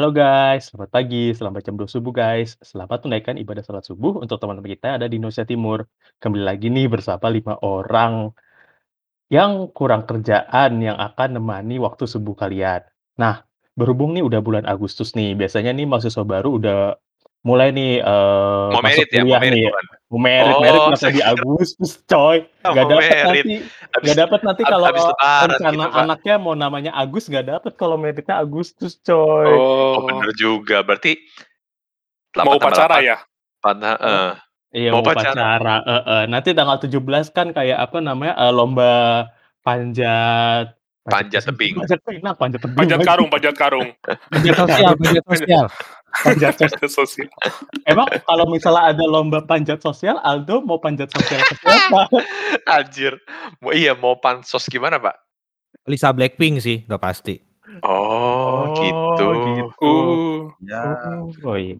Halo guys, selamat pagi, selamat jam 2 subuh guys. Selamat tunaikan ibadah salat subuh untuk teman-teman kita yang ada di Indonesia Timur. Kembali lagi nih bersama 5 orang yang kurang kerjaan yang akan nemani waktu subuh kalian. Nah, berhubung nih udah bulan Agustus nih, biasanya nih mahasiswa baru udah mulai nih, eee, Mau masuk merit ya? Mau nih. merit, merit Oh, masa saya di Agustus coy, Oh, nggak mau dapet merit. nanti Habis nggak dapet nanti kalau rencana gitu, anaknya mau namanya Agus nggak dapet kalau meritnya Agustus coy. Oh, Oh. bener juga. Berarti Mau 8 tambah upacara 8 ya? pan heeh. Iya Mau upacara. upacara, heeh. Nanti tanggal 17 kan kayak apa namanya, eee, lomba panjat panjat tebing. panjat pinang, panjat tebing Panjat karung panjat karung. Panjat sosial panjat sosial. Panjat sos Panjat sosial. emang kalau misalnya ada lomba panjat sosial, Aldo mau panjat sosial ke siapa? Anjir. Mau iya, mau pansos gimana, Pak? Lisa Blackpink sih, udah pasti. Oh, gitu. gitu. Uh. Ya. Oh, iya.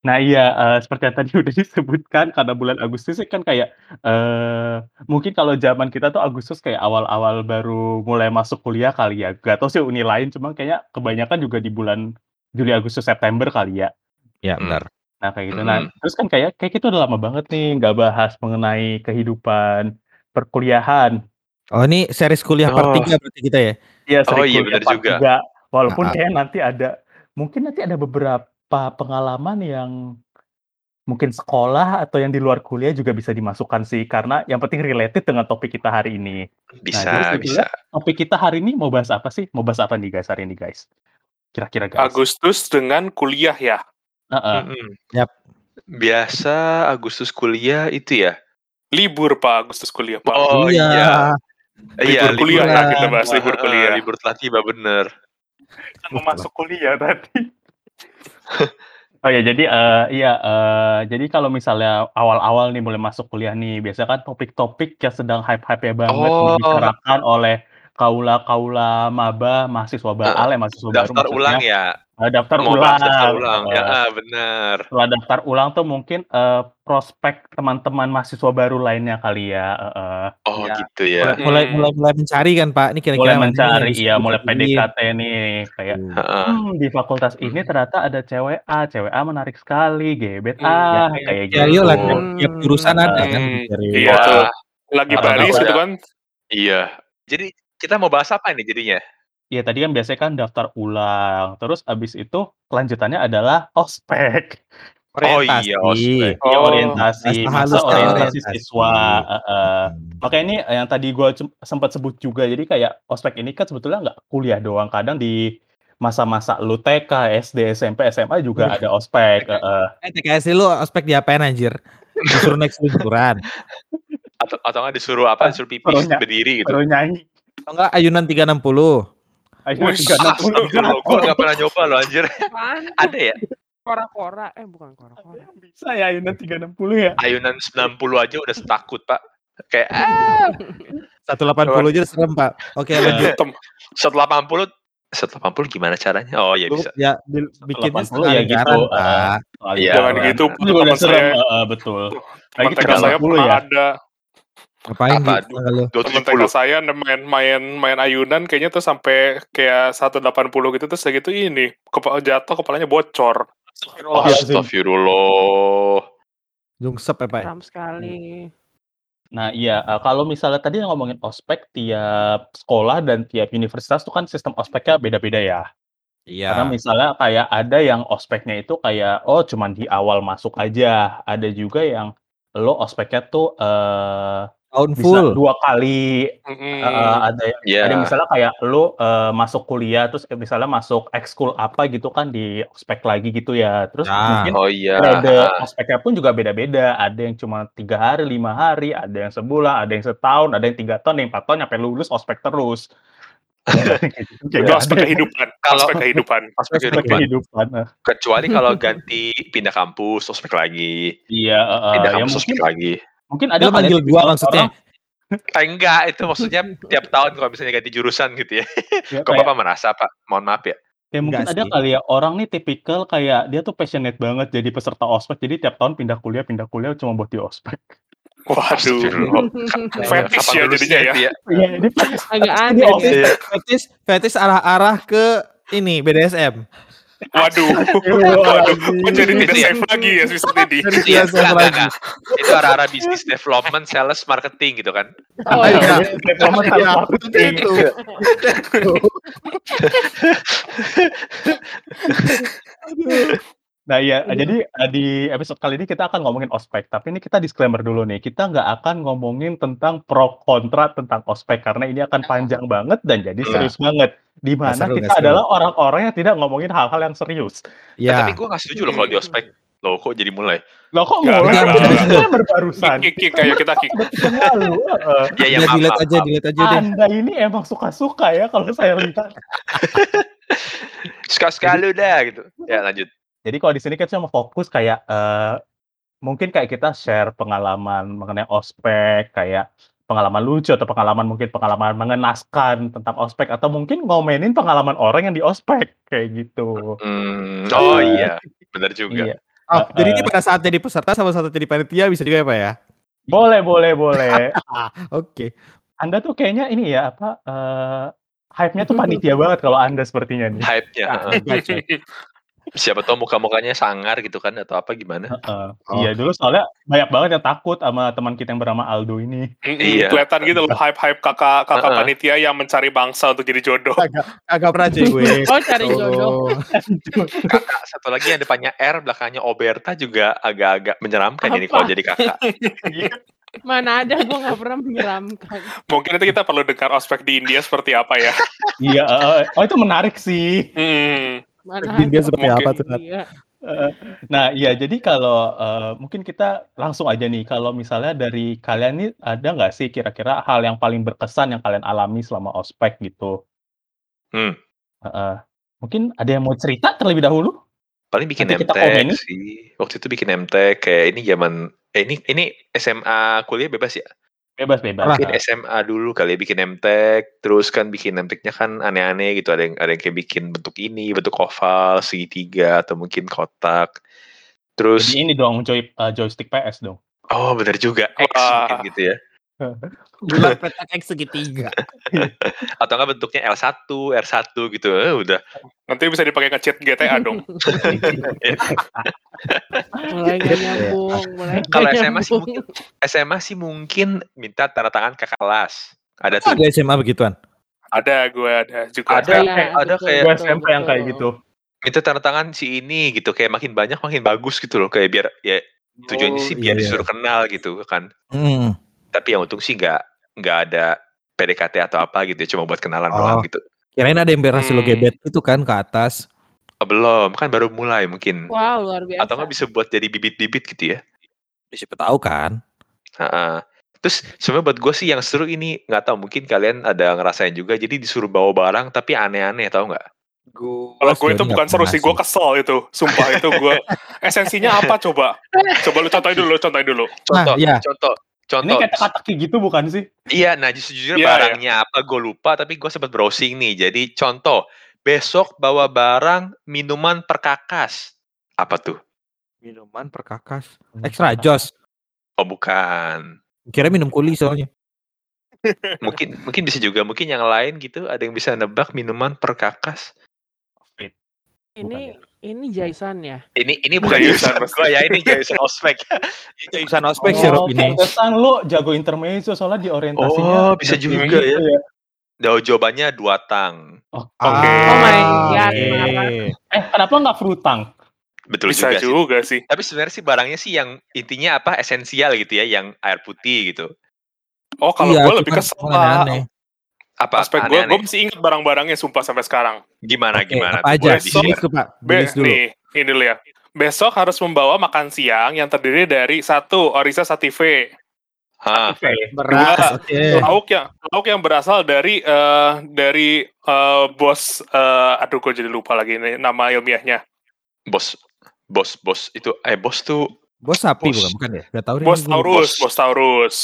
Nah iya, eee, seperti yang tadi udah disebutkan karena bulan Agustus sih kan kayak, eee, mungkin kalau zaman kita tuh Agustus kayak awal-awal baru mulai masuk kuliah kali ya, nggak tahu sih uni lain, cuma kayaknya kebanyakan juga di bulan Juli, Agustus, September kali ya. Ya, Mmm. benar. Nah kayak gitu. Nah, Mhm. terus kan kayak kayak kita udah lama banget nih nggak bahas mengenai kehidupan perkuliahan. Oh, ini series kuliah part Oh. 3 berarti kita ya? Iya, Oh, seri iya kuliah part juga. 3. Walaupun Heeh. kayaknya nanti ada mungkin nanti ada beberapa pengalaman yang mungkin sekolah atau yang di luar kuliah juga bisa dimasukkan sih, karena yang penting related dengan topik kita hari ini. Nah, jadi Bisa sebetulnya bisa. topik kita hari ini mau bahas apa sih? Mau bahas apa nih guys hari ini guys? Kira-kira guys? Agustus dengan kuliah ya? Heeh. Mhm. Yap. Biasa Agustus kuliah itu ya? Libur Pak, Agustus kuliah Pak. Oh, Iya. iya. Iya, Libur kuliah lah kita bahas libur kuliah. libur telah tiba, bener. Kan mau masuk kuliah tadi. Oh ya, jadi, eee, iya, eee, jadi kalau misalnya awal-awal nih mulai masuk kuliah nih, biasanya kan topik-topik yang sedang hype-hype-nya banget Oh. dibicarakan oleh kaula-kaula maba, mahasiswa Heeh. baal ya, mahasiswa baru Daftar ulang maksudnya. ya? Eee, daftar Mau ulang, daftar ulang. heeh. Heeh, bener. Setelah daftar ulang tuh mungkin, eee, prospek teman-teman mahasiswa baru lainnya kali ya, heeh. Oh, Iya. gitu ya? Mulai mulai Mhm. mulai mulai mencari kan, Pak, ini kira-kira Mulai nih yang mencari, iya, mulai. PDKT nih, kayak. Heeh. "Hmm, di fakultas ini Mhm. ternyata ada cewek A, cewek A menarik sekali, gebet Mmm. Ya, ah," kayak kayak ya gitu. tiap tiap jurusan ada kan dicari. iya. Lagi baris gitu kan. Iya. Jadi kita mau bahas apa nih jadinya? Iya, tadi kan biasanya kan daftar ulang, terus abis itu kelanjutannya adalah ospek. Oh iya, ospek. Iya, Oh. orientasi, masa halusnya orientasi orientasi. siswa, heeh. Mhm. Makanya ini yang tadi gua cum sempat sebut juga, jadi kayak ospek ini kan sebetulnya nggak kuliah doang, kadang di masa-masa lu TK, SD, SMP, SMA juga ada ospek, heeh. Eh, TKSD lu ospek diapain anjir? Disuruh naik seluncuran? Atau atau nggak disuruh apa, disuruh pipis berdiri gitu? suruh nyanyi. Atau enggak ayunan 360? Ayunan Wis, 360 Astagfirullah, gua nggak pernah nyoba loh anjir. Ada ya? Kora-kora, eh bukan kora-kora. Bisa ya ayunan 360 ya? Ayunan 90 aja udah takut, Pak. Kayak, ah. 180 aja serem, Pak. Oke, lanjut. Tem 180 180 gimana caranya? Oh, iya Lu bisa. ya bil bikinnya 180 setengah ya gitu, Iya. Jangan lingkaran. gitu, teman saya heeh, betul. teman Apalagi TK saya 360 pernah ya? ada. Ngapain Apa? gitu? Temen TK 270? saya main main main ayunan kayaknya tuh sampai kayak 180 gitu, terus segitu ini, kepa jatuh kepalanya bocor. Astagfirullah. Jungsep ya, Pak? Seram sekali. Nah iya, eee, kalau misalnya tadi yang ngomongin ospek, tiap sekolah dan tiap universitas tuh kan sistem ospeknya beda-beda ya. Karena Iya. misalnya kayak ada yang ospeknya itu kayak, oh cuman di awal masuk aja, ada juga yang lo ospeknya tuh, eee, Tahun bisa full. 2 kali, heeh, Mhm. ada yang Iya. ada yang misalnya kayak lo, eee, masuk kuliah terus misalnya masuk ekskul apa gitu kan di ospek lagi gitu ya. Terus Ya. mungkin Oh iya, periode heeh. ospeknya pun juga beda-beda, ada yang cuma 3 hari, 5 hari, ada yang sebulan, ada yang setahun, ada yang 3 tahun, yang 4 tahun nyampe lulus ospek terus. Itu ada aspek ya. kehidupan Kalau aspek kehidupan. ospek Ospek kehidupan. kehidupan. Kecuali kalau ganti pindah kampus, ospek lagi. Iya, heeh, Pindah ya kampus, mungkin ospek lagi. Mungkin ada Lu kali ya manggil gua maksudnya? orang Eh, enggak, itu maksudnya tiap tahun kalau misalnya ganti jurusan gitu ya. ya Kok Bapak merasa, Pak? Mohon maaf ya. ya mungkin Enggak ada sih. kali ya orang nih tipikal kayak dia tuh passionate banget jadi peserta ospek, jadi tiap tahun pindah kuliah pindah kuliah cuma buat di ospek. Waduh. Fetish ya jadinya ya. itu ya? Iya, ini Agak aneh ospek deh. Fetis fetis fetis arah-arah ke ini BDSM. Waduh, waduh, kok jadi tidak Itu ya? safe lagi ya ini? Jadi Iya, lagi. enggak. Itu arah-arah bisnis development, sales, marketing gitu kan. Oh Iya. iya. Development Iya, betul marketing. itu. Nah iya, jadi eh, di episode kali ini kita akan ngomongin ospek, tapi ini kita disclaimer dulu nih, kita nggak akan ngomongin tentang pro kontra tentang ospek karena ini akan panjang banget dan jadi Iya. serius banget. Di Nggak mana seru, kita nggak seru. adalah orang-orang yang tidak ngomongin hal-hal yang serius. Eh, Ya. tapi gue gak setuju loh kalau di ospek. Loh, kok jadi mulai? Loh kok Nggak, mulai? nggak, Kan nggak. disclaimer barusan. Kick, kick, kita kick. Betul lalu. heeh. Ya, ya, Ya, maaf, delete maaf, aja, maaf. delete aja deh. Anda ini emang suka-suka ya kalau saya lihat. Suka-suka lu dah gitu. Ya, lanjut. Jadi kalau di sini kita cuma fokus kayak eh, mungkin kayak kita share pengalaman mengenai ospek, kayak pengalaman lucu atau pengalaman mungkin pengalaman mengenaskan tentang ospek atau mungkin ngomenin pengalaman orang yang di ospek kayak gitu. Hmm, oh iya, benar juga. Iya. Oh, jadi ini pada saat jadi peserta sama saat jadi panitia bisa juga ya Pak ya? Boleh, boleh, boleh. Oke. Anda tuh kayaknya ini ya apa eh hype-nya tuh panitia banget kalau Anda sepertinya nih. Hype-nya. heeh. Siapa tahu muka-mukanya sangar gitu kan atau apa gimana? Heeh. Oh. Iya dulu soalnya banyak banget yang takut sama teman kita yang bernama Aldo ini. Iya. Kelihatan gitu loh hype-hype kakak kakak Heeh. panitia yang mencari bangsa untuk jadi jodoh. Agak pernah cuy gue. Oh cari jodoh. Oh. Kakak satu lagi yang depannya R, belakangnya Oberta juga agak-agak menyeramkan ini Apa? kalau jadi kakak. Mana ada gue nggak pernah menyeramkan. Mungkin nanti kita perlu dengar ospek di India seperti apa ya. Iya, eh, oh itu menarik sih. Hmm. Mana Di India ada. seperti Mungkin. apa tuh? Iya. Eh, Nah, iya jadi kalau eh, mungkin kita langsung aja nih, kalau misalnya dari kalian nih ada nggak sih kira-kira hal yang paling berkesan yang kalian alami selama ospek gitu? Hmm. Heeh. Mungkin ada yang mau cerita terlebih dahulu? Paling bikin Nanti kita MTek komenin. sih. Waktu itu bikin MTek kayak ini zaman eh ini ini SMA kuliah bebas ya? Bebas-bebas. Lah. Bikin SMA dulu kali ya bikin MTek, terus kan bikin MTek-nya kan aneh-aneh gitu. Ada yang ada yang kayak bikin bentuk ini, bentuk oval, segitiga atau mungkin kotak. Terus Jadi ini dong joy, eh, joystick PS dong. oh benar juga X mungkin gitu ya. Bulat petak X segitiga. Atau enggak bentuknya L1, R1 gitu. Eh, udah. Nanti bisa dipakai nge-cheat GTA dong. Mulai nggak nyambung. Mulai Kalau SMA sih mungkin SMA sih mungkin minta tanda tangan kakak kelas. Ada tuh. Ada SMA begituan. Ada gue ada juga. Ada Iya, kayak ada betul, kayak Gue betul, SMP yang kayak gitu. minta tanda tangan si ini gitu kayak makin banyak makin bagus gitu loh kayak biar ya tujuannya Oh, sih iya, biar iya. disuruh kenal gitu kan. Hmm. Tapi yang untung sih nggak nggak ada PDKT atau apa gitu ya, cuma buat kenalan Oh. doang gitu. Kirain ada yang berhasil lo Hmm. gebet itu kan ke atas. Oh, belum, kan baru mulai mungkin. Wow luar biasa. Atau nggak bisa buat jadi bibit-bibit gitu ya. Siapa tahu kan. Ha-ha. Terus sebenarnya buat gue sih yang seru ini nggak tahu mungkin kalian ada ngerasain juga jadi disuruh bawa barang tapi aneh-aneh tahu nggak? Kalau gue itu bukan seru sih, gue kesel itu. Sumpah itu gue. Esensinya apa coba? Coba lu contohin dulu, contohin dulu. Contoh, iya. contoh, Ini contoh. kata-kata kayak gitu bukan sih? Iya, nah jujur Iya, barangnya apa gue lupa tapi gue sempat browsing nih. Jadi contoh, besok bawa barang minuman perkakas. Apa tuh? Minuman perkakas. Extra jos. Oh bukan. Kira minum kuli soalnya. Mungkin mungkin bisa juga mungkin yang lain gitu ada yang bisa nebak minuman perkakas. Ini ini Jason ya. Ini ini bukan jurusan pasti. gue ya, ini jurusan ospek. Jurusan ospek sirup ini. pantesan lo jago intermezzo soalnya di orientasinya. Oh, bisa juga gitu ya. Jauh jawabannya dua tang. Oh, Oke. Oh my God? Eh, kenapa nggak frutang? Betul Bisa juga, sih. juga sih. Tapi sebenarnya sih barangnya sih yang intinya apa esensial gitu ya, yang air putih gitu. Oh, kalau Iya, gue lebih kesel. Apa Aspek gue, gue masih ingat barang-barangnya sumpah sampai sekarang. Gimana Oke, gimana? Apa tuh? aja? Besok- tuh Pak. Be dulu. nih, ini dulu ya. Besok harus membawa makan siang yang terdiri dari satu Orisa Sative, Hah, Beras. Oke. lauk yang lauk yang berasal dari eh, dari eh, bos eh, aduh gue jadi lupa lagi nih nama ilmiahnya bos bos bos itu eh bos tuh Bos sapi Bos. bukan bukan ya? Gak tahu deh. bos ini. Taurus bos Taurus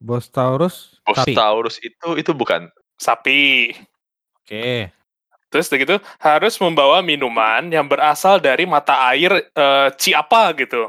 Bos Taurus. bos Sapi. Taurus itu itu bukan sapi Oke. terus udah gitu harus membawa minuman yang berasal dari mata air eh, Ciapa gitu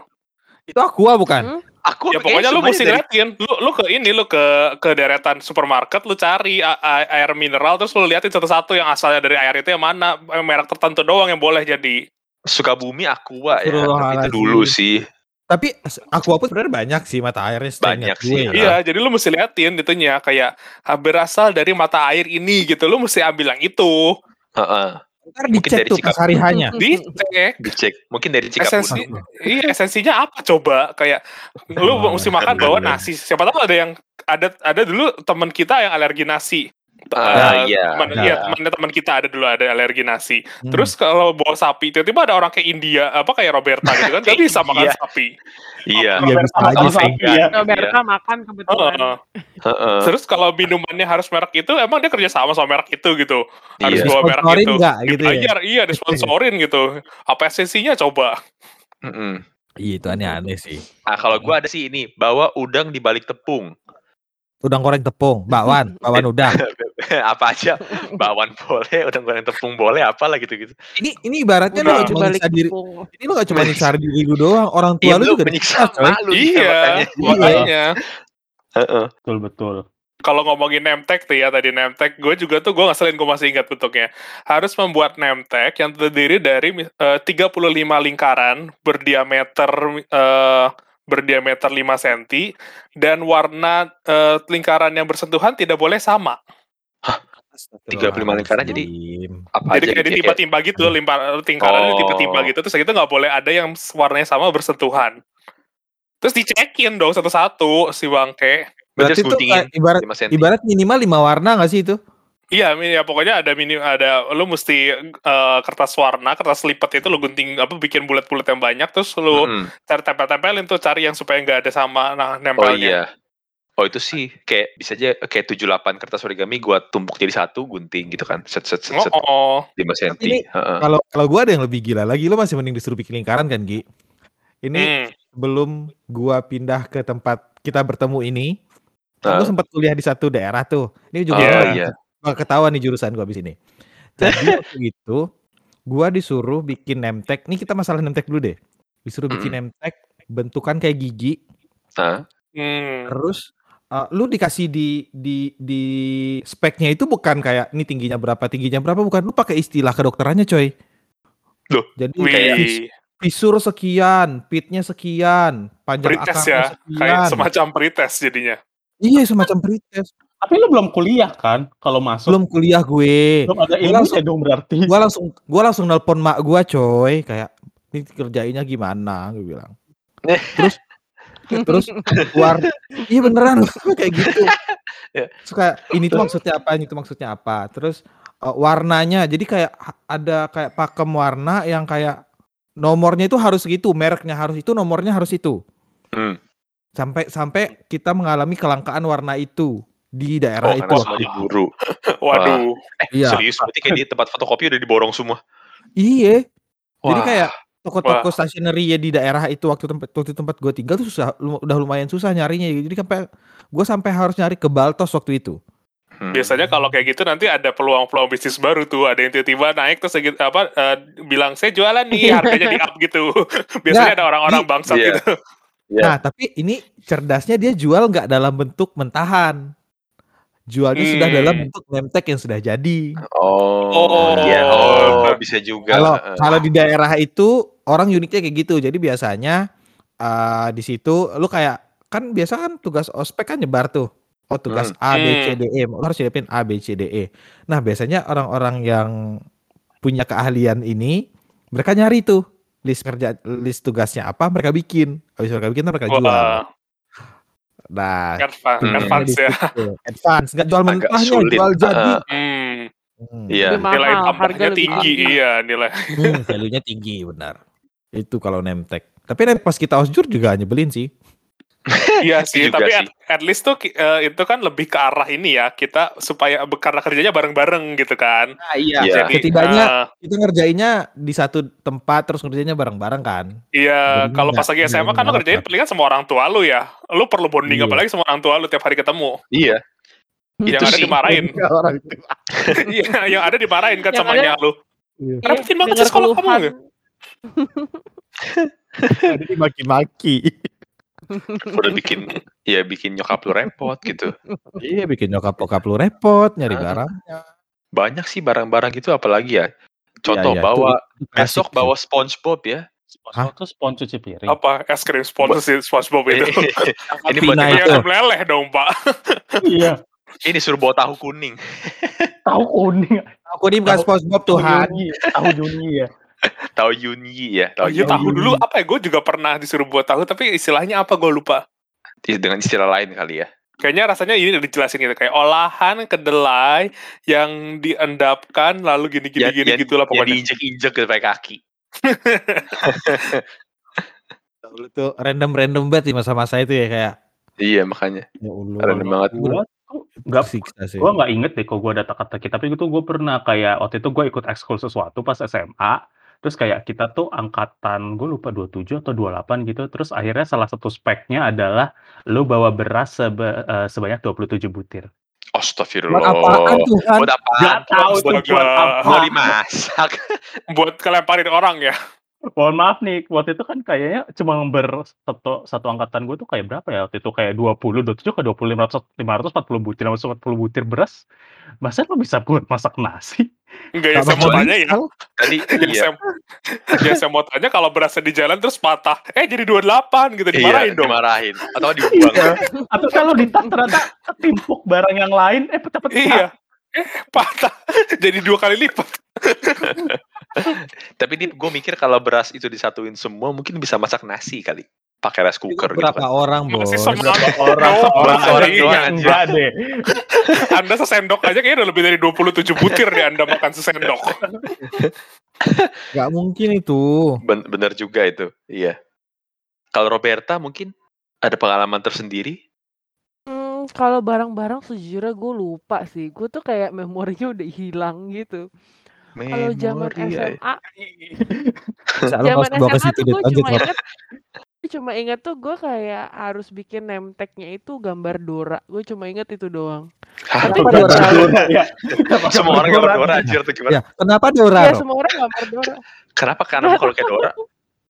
Itu aqua bukan? Hmm? Aku Ya pokoknya lu mesti dari- ngeliatin. Lu lu ke ini lu ke ke deretan supermarket lu cari air mineral terus lu liatin satu-satu yang asalnya dari air itu yang mana merek tertentu doang yang boleh jadi. Sukabumi Aqua ya, tapi itu dulu sih. Tapi aqua pun sebenarnya banyak sih mata airnya. Banyak sih, gue. ya. Iya, jadi lu mesti liatin itunya kayak berasal dari mata air ini gitu. Lu mesti ambil yang itu. Heeh. Ntar Mungkin dicek dari tuh sikap. kasarihannya. Dicek. Dicek. Mungkin dari Cikapundung. Esensi, iya esensinya apa coba kayak lu Oh, mesti makan bawa nasi siapa tahu ada yang ada ada dulu teman kita yang alergi nasi Eh, iya. teman Ada. iya temannya teman kita ada dulu ada alergi nasi Hmm. terus kalau bawa sapi tiba-tiba ada orang kayak India apa kayak Roberta gitu kan gak bisa makan Iya. sapi Iya. Iya, Sama- aja sama sih. sapi ya. Roberta makan kebetulan. Heeh. Heeh. terus kalau minumannya harus merek itu emang dia kerja sama sama merek itu gitu harus Iya. bawa merek itu nggak gitu ya? iya disponsorin gitu apa esensinya coba Mm-mm. Iya itu aneh-aneh sih. Ah kalau gua ada sih ini, bawa udang di balik tepung. Udang goreng tepung, bakwan, bakwan udang. apa aja, bakwan boleh, udang goreng tepung boleh, apalah gitu-gitu. Ini ini ibaratnya lu Udah. gak cuma nyiksa diri, ini lu gak cuma nyiksa diri lu doang, orang tua Iya, lu lu juga menyiksa coy. malu iya makanya. Heeh. Betul betul. kalau ngomongin nemtek tuh ya tadi nemtek gue juga tuh gue ngeselin gue masih ingat bentuknya harus membuat nemtek yang terdiri dari eh, 35 lingkaran berdiameter eh, berdiameter 5 cm dan warna eh, lingkaran yang bersentuhan tidak boleh sama 35 lingkaran jadi Apa jadi aja kayak gitu ya, ditimpa-timpa gitu limpa lingkarannya Oh. ditimpa-timpa gitu terus itu nggak boleh ada yang warnanya sama bersentuhan terus dicekin dong satu-satu si bangke Berarti guntingin kayak ibarat 5 cm. ibarat minimal lima warna gak sih itu? Iya, ya pokoknya ada minim ada lu mesti eh, kertas warna, kertas lipat itu lu gunting apa bikin bulat-bulat yang banyak terus lu Mm-mm. cari tempel-tempelin tuh cari yang supaya nggak ada sama nah Oh nempelnya. iya. Oh itu sih kayak bisa aja kayak 78 kertas origami gua tumpuk jadi satu gunting gitu kan. Set set set, set Oh, oh. 5 cm. Kalau kalau gua ada yang lebih gila lagi, lu masih mending disuruh bikin lingkaran kan, Gi? Ini Hmm. sebelum gua pindah ke tempat kita bertemu ini, kan gua Ah. sempat kuliah di satu daerah tuh. Ini juga Oh gua iya. gua ketahuan nih jurusan gua abis ini. Jadi waktu itu gua disuruh bikin nemtek. Nih kita masalah nemtek dulu deh. Disuruh bikin nemtek bentukan kayak gigi. Hah? Hmm. Terus uh, lu dikasih di di di speknya itu bukan kayak ini tingginya berapa, tingginya berapa bukan. Lu pakai istilah kedokterannya, coy. Loh, Jadi Kayak- Wih, visur sekian, pitnya sekian, panjang pretest akarnya ya, kayak sekian. semacam pretest jadinya. Iya, semacam pretest. Tapi lu belum kuliah kan kalau masuk? Belum kuliah gue. Belum ada ilmu langsung- dong berarti. Gua langsung gua langsung nelpon mak gua, coy, kayak ini kerjainnya gimana gue bilang. Terus terus keluar iya beneran kayak gitu. Ya. Suka ini tuh maksudnya apa, ini tuh maksudnya apa. Terus uh, warnanya jadi kayak ada kayak pakem warna yang kayak nomornya itu harus gitu, mereknya harus itu, nomornya harus itu. Hmm. Sampai sampai kita mengalami kelangkaan warna itu di daerah Oh, itu. semua diburu. Waduh. Iya. Serius berarti kayak di tempat fotokopi udah diborong semua. Iya. Jadi Wah. kayak toko-toko stationery ya di daerah itu waktu tempat waktu tempat gue tinggal tuh susah lu- udah lumayan susah nyarinya jadi sampai gue sampai harus nyari ke Baltos waktu itu Hmm. Biasanya kalau kayak gitu nanti ada peluang-peluang bisnis baru tuh. Ada yang tiba-tiba naik terus gitu, apa eh, bilang saya jualan nih harganya di up gitu. Biasanya Nggak, ada orang-orang bangsat Iya. gitu. Iya. nah tapi ini cerdasnya dia jual nggak dalam bentuk mentahan jualnya sudah Hmm. dalam bentuk nemtek yang sudah jadi Oh, Oh. iya. Oh, bisa juga. kalau Heeh. kalau di daerah itu orang uniknya kayak gitu jadi biasanya eh, di situ lu kayak kan biasa kan tugas ospek kan nyebar tuh oh tugas A B C D E lu harus siapin A B C D E nah biasanya orang-orang yang punya keahlian ini mereka nyari tuh list kerja list tugasnya apa mereka bikin habis mereka bikin mereka jual Wah, nah advance, Hmm. advance ya. gitu. advance nggak jual mentahnya sulit. jual jadi Heeh. Hmm. Hmm. Iya. Mahal, Nilai harga tambahnya lebih tinggi, iya nilai. Hmm, value-nya tinggi benar. Itu kalau nemtek. Tapi pas kita osjur juga nyebelin sih. Iya sih, juga tapi sih. at, at least tuh eh, itu kan lebih ke arah ini ya kita supaya karena kerjanya bareng-bareng gitu kan. Nah, iya. Iya. Setidaknya eh, kita ngerjainnya di satu tempat terus ngerjainnya bareng-bareng kan. iya kalau pas lagi SMA kan lo banget kerjain lah. palingan sama orang tua lu ya. Lu perlu bonding Iya. apalagi sama orang tua lu tiap hari ketemu. Iya. yang Itu ada sih. dimarahin. Itu. Iya, yang ada dimarahin kan sama ada- nya lu. Iya. Repotin banget sih sekolah kamu keluhan. ya. Udah bikin ya bikin nyokap lu repot gitu. Iya, bikin nyokap bokap lu repot nyari barangnya. Banyak sih barang-barang gitu apalagi ya. Contoh iya, itu- bawa itu besok bawa SpongeBob ya. SpongeBob tuh spons cuci piring. Apa es krim sponsor si SpongeBob itu? Ini buat yang- itu. Iya, meleleh dong, Pak. iya. ini suruh bawa tahu kuning. Tahu kuning. Aku ini bukan SpongeBob Tuhan. Tahu Yuni ya. Tahu Yunyi ya. Oh, Tahu iya Yunyi. tahu dulu apa ya? Gue juga pernah disuruh buat tahu, tapi istilahnya apa gue lupa. Dengan istilah lain kali ya. Kayaknya rasanya ini udah dijelasin gitu kayak olahan kedelai yang diendapkan lalu gini gini Ya, gini ya, gitulah ya pokoknya. diinjek-injek gitu pakai kaki. Dulu tuh random-random banget di masa-masa itu ya kayak Iya makanya. ya Allah. Random banget. Gua tuh nggak Tersiksa sih. Gue nggak inget deh kok gue ada teka-teki, tapi itu gue pernah kayak waktu itu gue ikut ekskul sesuatu pas SMA, terus kayak kita tuh angkatan gue lupa 27 atau 28 gitu, terus akhirnya salah satu speknya adalah lu bawa beras sebe- eh, sebanyak 27 butir. Astagfirullah. Buat apaan Tuhan? Buat apaan? Gak tahu tuh astaga. buat apa. Mau dimasak. Buat kelemparin orang ya. Mohon maaf nih, waktu itu kan kayaknya cuma ber satu, satu angkatan gue tuh kayak berapa ya waktu itu kayak 20, 27 ke 20, 500, 540 butir, 540 butir beras. Masa lu bisa buat masak nasi? Enggak ya, Gak saya mau tanya ya. Tadi Yang iya. saya, yang saya mau tanya kalau berasnya di jalan terus patah. Eh jadi 28 gitu, dimarahin iya, dong. dimarahin. Atau dibuang. Atau kalau di tas ternyata ketimpuk barang yang lain, eh pecah-pecah. Iya. Eh patah. jadi dua kali lipat. Tapi nih gue mikir kalau beras itu disatuin semua mungkin bisa masak nasi kali. Pakai rice cooker gitu Berapa kan. orang, Masih Bos? semangat orang Oh, seorang seorang aja doang, enggak deh. Anda sesendok aja kayaknya udah lebih dari 27 butir deh Anda makan sesendok. Gak mungkin itu. Ben- bener juga itu. Iya. Kalau Roberta mungkin ada pengalaman tersendiri. Hmm, kalau barang-barang sejujurnya gue lupa sih. Gue tuh kayak memorinya udah hilang gitu. Kalau zaman. SMA, Bisa lu zaman SMA tuh gue cuma inget, gue cuma inget tuh gue kayak harus bikin name tag-nya itu gambar Dora. Gue cuma inget itu doang. Hah, Tapi Kenapa nggak Dora? terlalu. ya. Semua orang gambar Dora anjir tuh gimana? Ya, kenapa Dora? Ya semua orang gambar Dora. Kenapa karena kalau kayak Dora?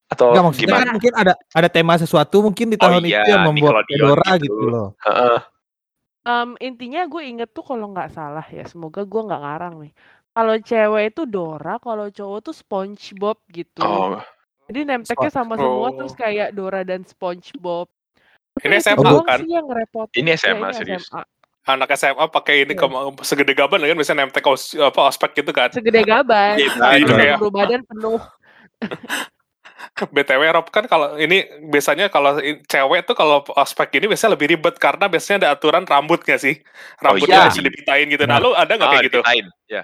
Atau Enggak maksudnya gimana? kan mungkin ada ada tema sesuatu mungkin di Oh tahun iya, itu yang membuat Dora gitu. gitu loh. Heeh. Em, intinya gue inget tuh kalau nggak salah ya, semoga gue nggak ngarang nih. Kalau cewek itu Dora, kalau cowok tuh SpongeBob gitu. Oh, Jadi name tag-nya sama semua Oh. terus kayak Dora dan SpongeBob. Ini SMA doang kan? sih yang repot. ini Ya, SMA ini serius. SMA. Anak SMA pakai ini Iya. ke segede gaban kan biasanya name tag os, apa ospek gitu kan. Segede gaban. Iya, Nah, itu terus kayak- seluruh badan penuh. BTW Rob kan kalau ini biasanya kalau cewek tuh kalau ospek ini biasanya lebih ribet karena biasanya ada aturan rambut gak sih? Rambutnya iya. bisa dipitain gitu. Nah, lu ada nggak kayak Ah, gitu? dipitain, Ya.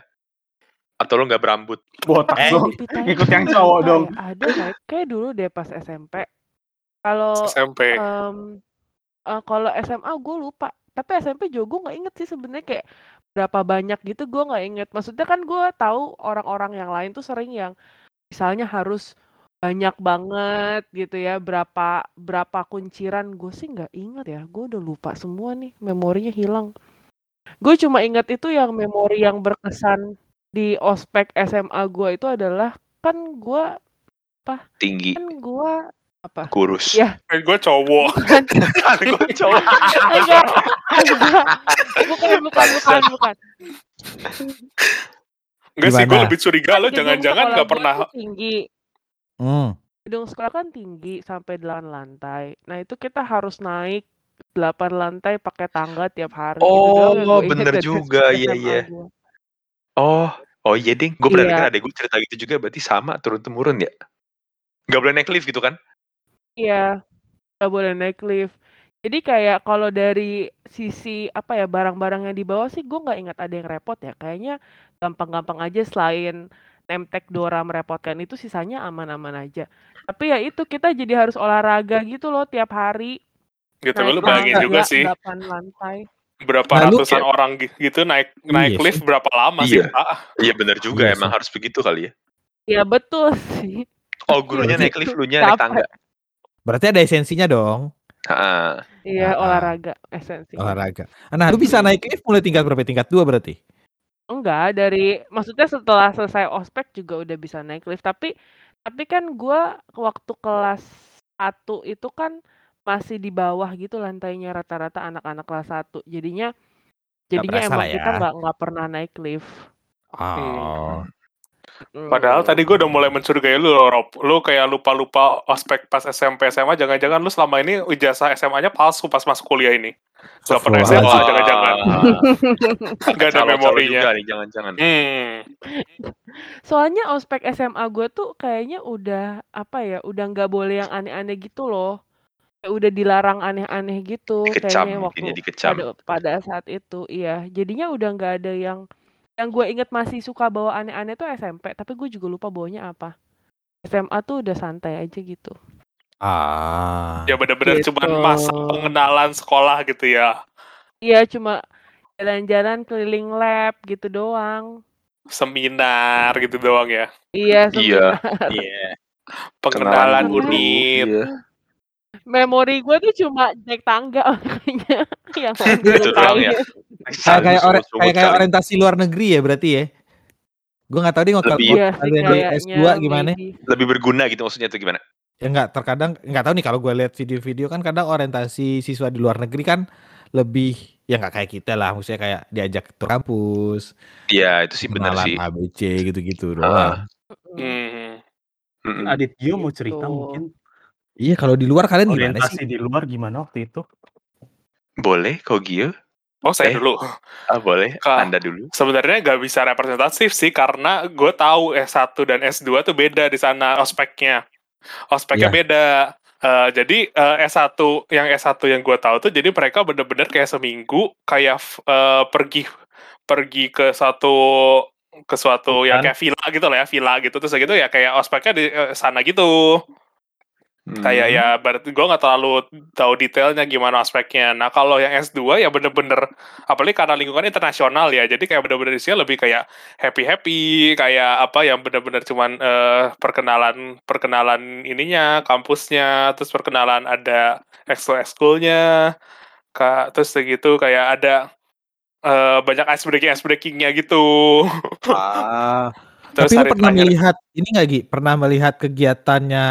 Atau lu nggak berambut? Botak Eh, dong. Ikut yang cowok dong. Ada kayak kayak dulu deh pas SMP. Kalau SMP. em, eh, kalau SMA gue lupa. Tapi SMP juga gue nggak inget sih sebenarnya kayak berapa banyak gitu gue nggak inget. Maksudnya kan gue tahu orang-orang yang lain tuh sering yang misalnya harus banyak banget gitu ya berapa berapa kunciran gue sih nggak inget ya gue udah lupa semua nih memorinya hilang gue cuma inget itu yang memori yang berkesan di ospek SMA gue itu adalah kan gue Tinggi, kan gue apa? Kurus. Ya. Eh, gue cowok. Kan gua cowok. enggak. Bukan bukan bukan bukan. Enggak sih, gue lebih curiga lo jangan-jangan nggak gua pernah tinggi. Hmm. gedung sekolah kan tinggi sampai 8 lantai. Nah itu kita harus naik 8 lantai pakai tangga tiap hari. Oh, gua inget bener juga, iya, iya. Oh, oh iya ding. Gue pernah Iya. dengar adek gue cerita gitu juga. Berarti sama turun temurun ya? Gak boleh naik lift gitu kan? Iya, nggak boleh naik lift. Jadi kayak kalau dari sisi apa ya barang-barang yang dibawa sih gue nggak ingat ada yang repot ya. Kayaknya gampang-gampang aja selain tag Dora merepotkan itu sisanya aman-aman aja. Tapi ya itu kita jadi harus olahraga gitu loh tiap hari. gitu. naik Lu bayangin juga sih 8 lantai. Berapa Nah, ratusan kayak- orang gi- gitu naik naik Iya lift berapa lama sih, Iya. Pak? Iya bener juga. Iya emang sih. harus begitu kali ya. Ya betul sih. Oh, gurunya naik lift, lu nya naik tangga. Berarti ada esensinya dong Ah, Iya Ah. olahraga esensi. olahraga. Nah, lu bisa naik lift mulai tingkat berapa? Tingkat 2 berarti? Enggak, dari maksudnya setelah selesai ospek juga udah bisa naik lift, tapi Tapi kan gua waktu kelas 1 itu kan masih di bawah gitu lantainya rata-rata anak-anak kelas 1. Jadinya jadinya berasa emang lah kita ya. nggak nggak pernah naik lift. Oh. Padahal tadi gue udah mulai mencurigai lu loh, Rob. Lu kayak lupa-lupa ospek pas SMP SMA, jangan-jangan lu selama ini ijazah SMA-nya palsu pas masuk kuliah ini. Gak pernah SMA, jangan-jangan. Gak ada memorinya. juga nih, jangan-jangan. Hmm. Soalnya ospek SMA gue tuh kayaknya udah apa ya, udah nggak boleh yang aneh-aneh gitu loh. Kayak udah dilarang aneh-aneh gitu Dikecam, kayaknya waktu dikecam. pada pada saat itu. Iya, jadinya udah nggak ada yang yang gue inget masih suka bawa aneh-aneh tuh SMP, tapi gue juga lupa bawanya apa. SMA tuh udah santai aja gitu. Ah. Ya bener-bener Gitu. cuman masa pengenalan sekolah gitu ya. Iya, cuma jalan-jalan keliling lab gitu doang. Seminar gitu doang ya. Iya, Iya. seminar. Iya. Pengenalan guru, unit. iya. Memori gue tuh cuma naik tangga makanya yang Itu doang ya. lupain. Kayak kayak, kayak, kayak orientasi luar negeri ya berarti ya. Gue nggak tahu Lebih- Iya sih kalian di kayaknya. S2 gimana. Lebih berguna gitu maksudnya tuh gimana? Ya nggak terkadang nggak tahu nih kalau gue lihat video-video kan kadang orientasi siswa di luar negeri kan lebih ya nggak kayak kita lah maksudnya kayak diajak ke kampus Iya, itu sih benar sih. ABC gitu-gitu Ah. doang. Mm-mm. Adit Gio mau cerita Gitu. mungkin Iya kalau di luar kalian gimana orientasi sih? di luar gimana waktu itu? Boleh, kok Gio? Oh saya Eh. dulu. Ah, boleh. Kak. Anda dulu. Sebenarnya nggak bisa representatif sih karena gue tahu S1 dan S2 tuh beda di sana ospeknya. Ospeknya Iya. beda. Eh, jadi eh, S1 yang S1 yang gue tahu tuh jadi mereka bener-bener kayak seminggu kayak eh, pergi pergi ke satu ke suatu yang Bukan. kayak villa gitu lah ya villa gitu terus gitu ya kayak ospeknya di sana gitu kayak Hmm. ya berarti gue nggak terlalu tahu detailnya gimana aspeknya nah kalau yang S2 ya bener-bener apalagi karena lingkungan internasional ya jadi kayak bener-bener isinya lebih kayak happy happy kayak apa yang bener-bener cuman eh, perkenalan perkenalan ininya kampusnya terus perkenalan ada ekskul ekskulnya kak terus segitu kayak ada eh, banyak ice breaking ice breakingnya gitu Ah. terus Tapi lu pernah terakhir melihat ini nggak Gi? Pernah melihat kegiatannya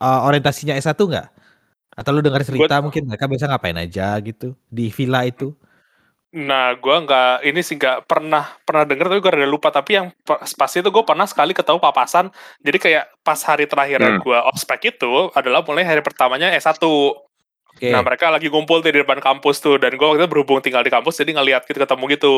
uh, orientasinya S1 nggak? Atau lu dengar cerita mungkin mereka biasa ngapain aja gitu di villa itu? Nah, gua nggak ini sih nggak pernah pernah denger tapi gue rada lupa. Tapi yang pas pas itu gue pernah sekali ketemu papasan. Jadi kayak pas hari terakhir Hmm. gua ospek itu adalah mulai hari pertamanya S1. Oke. Nah, mereka lagi ngumpul tuh di depan kampus tuh dan gua waktu itu berhubung tinggal di kampus jadi ngeliat gitu ketemu gitu.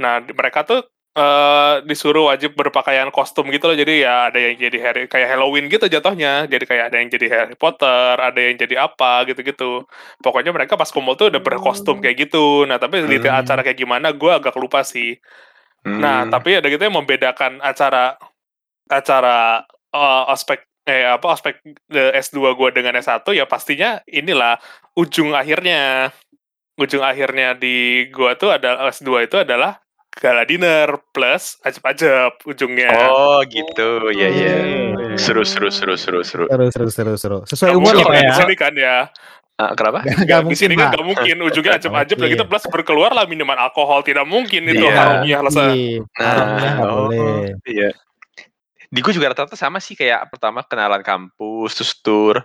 Nah, mereka tuh eh, disuruh wajib berpakaian kostum gitu loh. Jadi ya ada yang jadi Harry kayak Halloween gitu jatuhnya. Jadi kayak ada yang jadi Harry Potter, ada yang jadi apa gitu-gitu. Pokoknya mereka pas kumpul tuh udah berkostum kayak gitu. Nah, tapi detail Hmm. acara kayak gimana gua agak lupa sih. Nah, Hmm. tapi ada gitu yang membedakan acara acara eh, ospek eh apa ospek eh, S2 gua dengan S1 ya pastinya inilah ujung akhirnya. Ujung akhirnya di gua tuh ada S2 itu adalah gala dinner plus ajab-ajab ujungnya. Oh, gitu. Ya, ya. Seru, seru, seru, seru, seru. Seru seru seru seru. Sesuai umur ya Pak di ya. sini kan ya. Ah, kenapa? Gak, Nggak, di mungkin sini kan nggak mungkin ujungnya ajab-ajab Oke. gitu plus berkeluar lah minuman alkohol tidak mungkin itu Iya. harumnya rasa. Iya, haramnya nggak oh, boleh. Iya. Di gue juga rata-rata sama sih kayak pertama kenalan kampus, terus tour,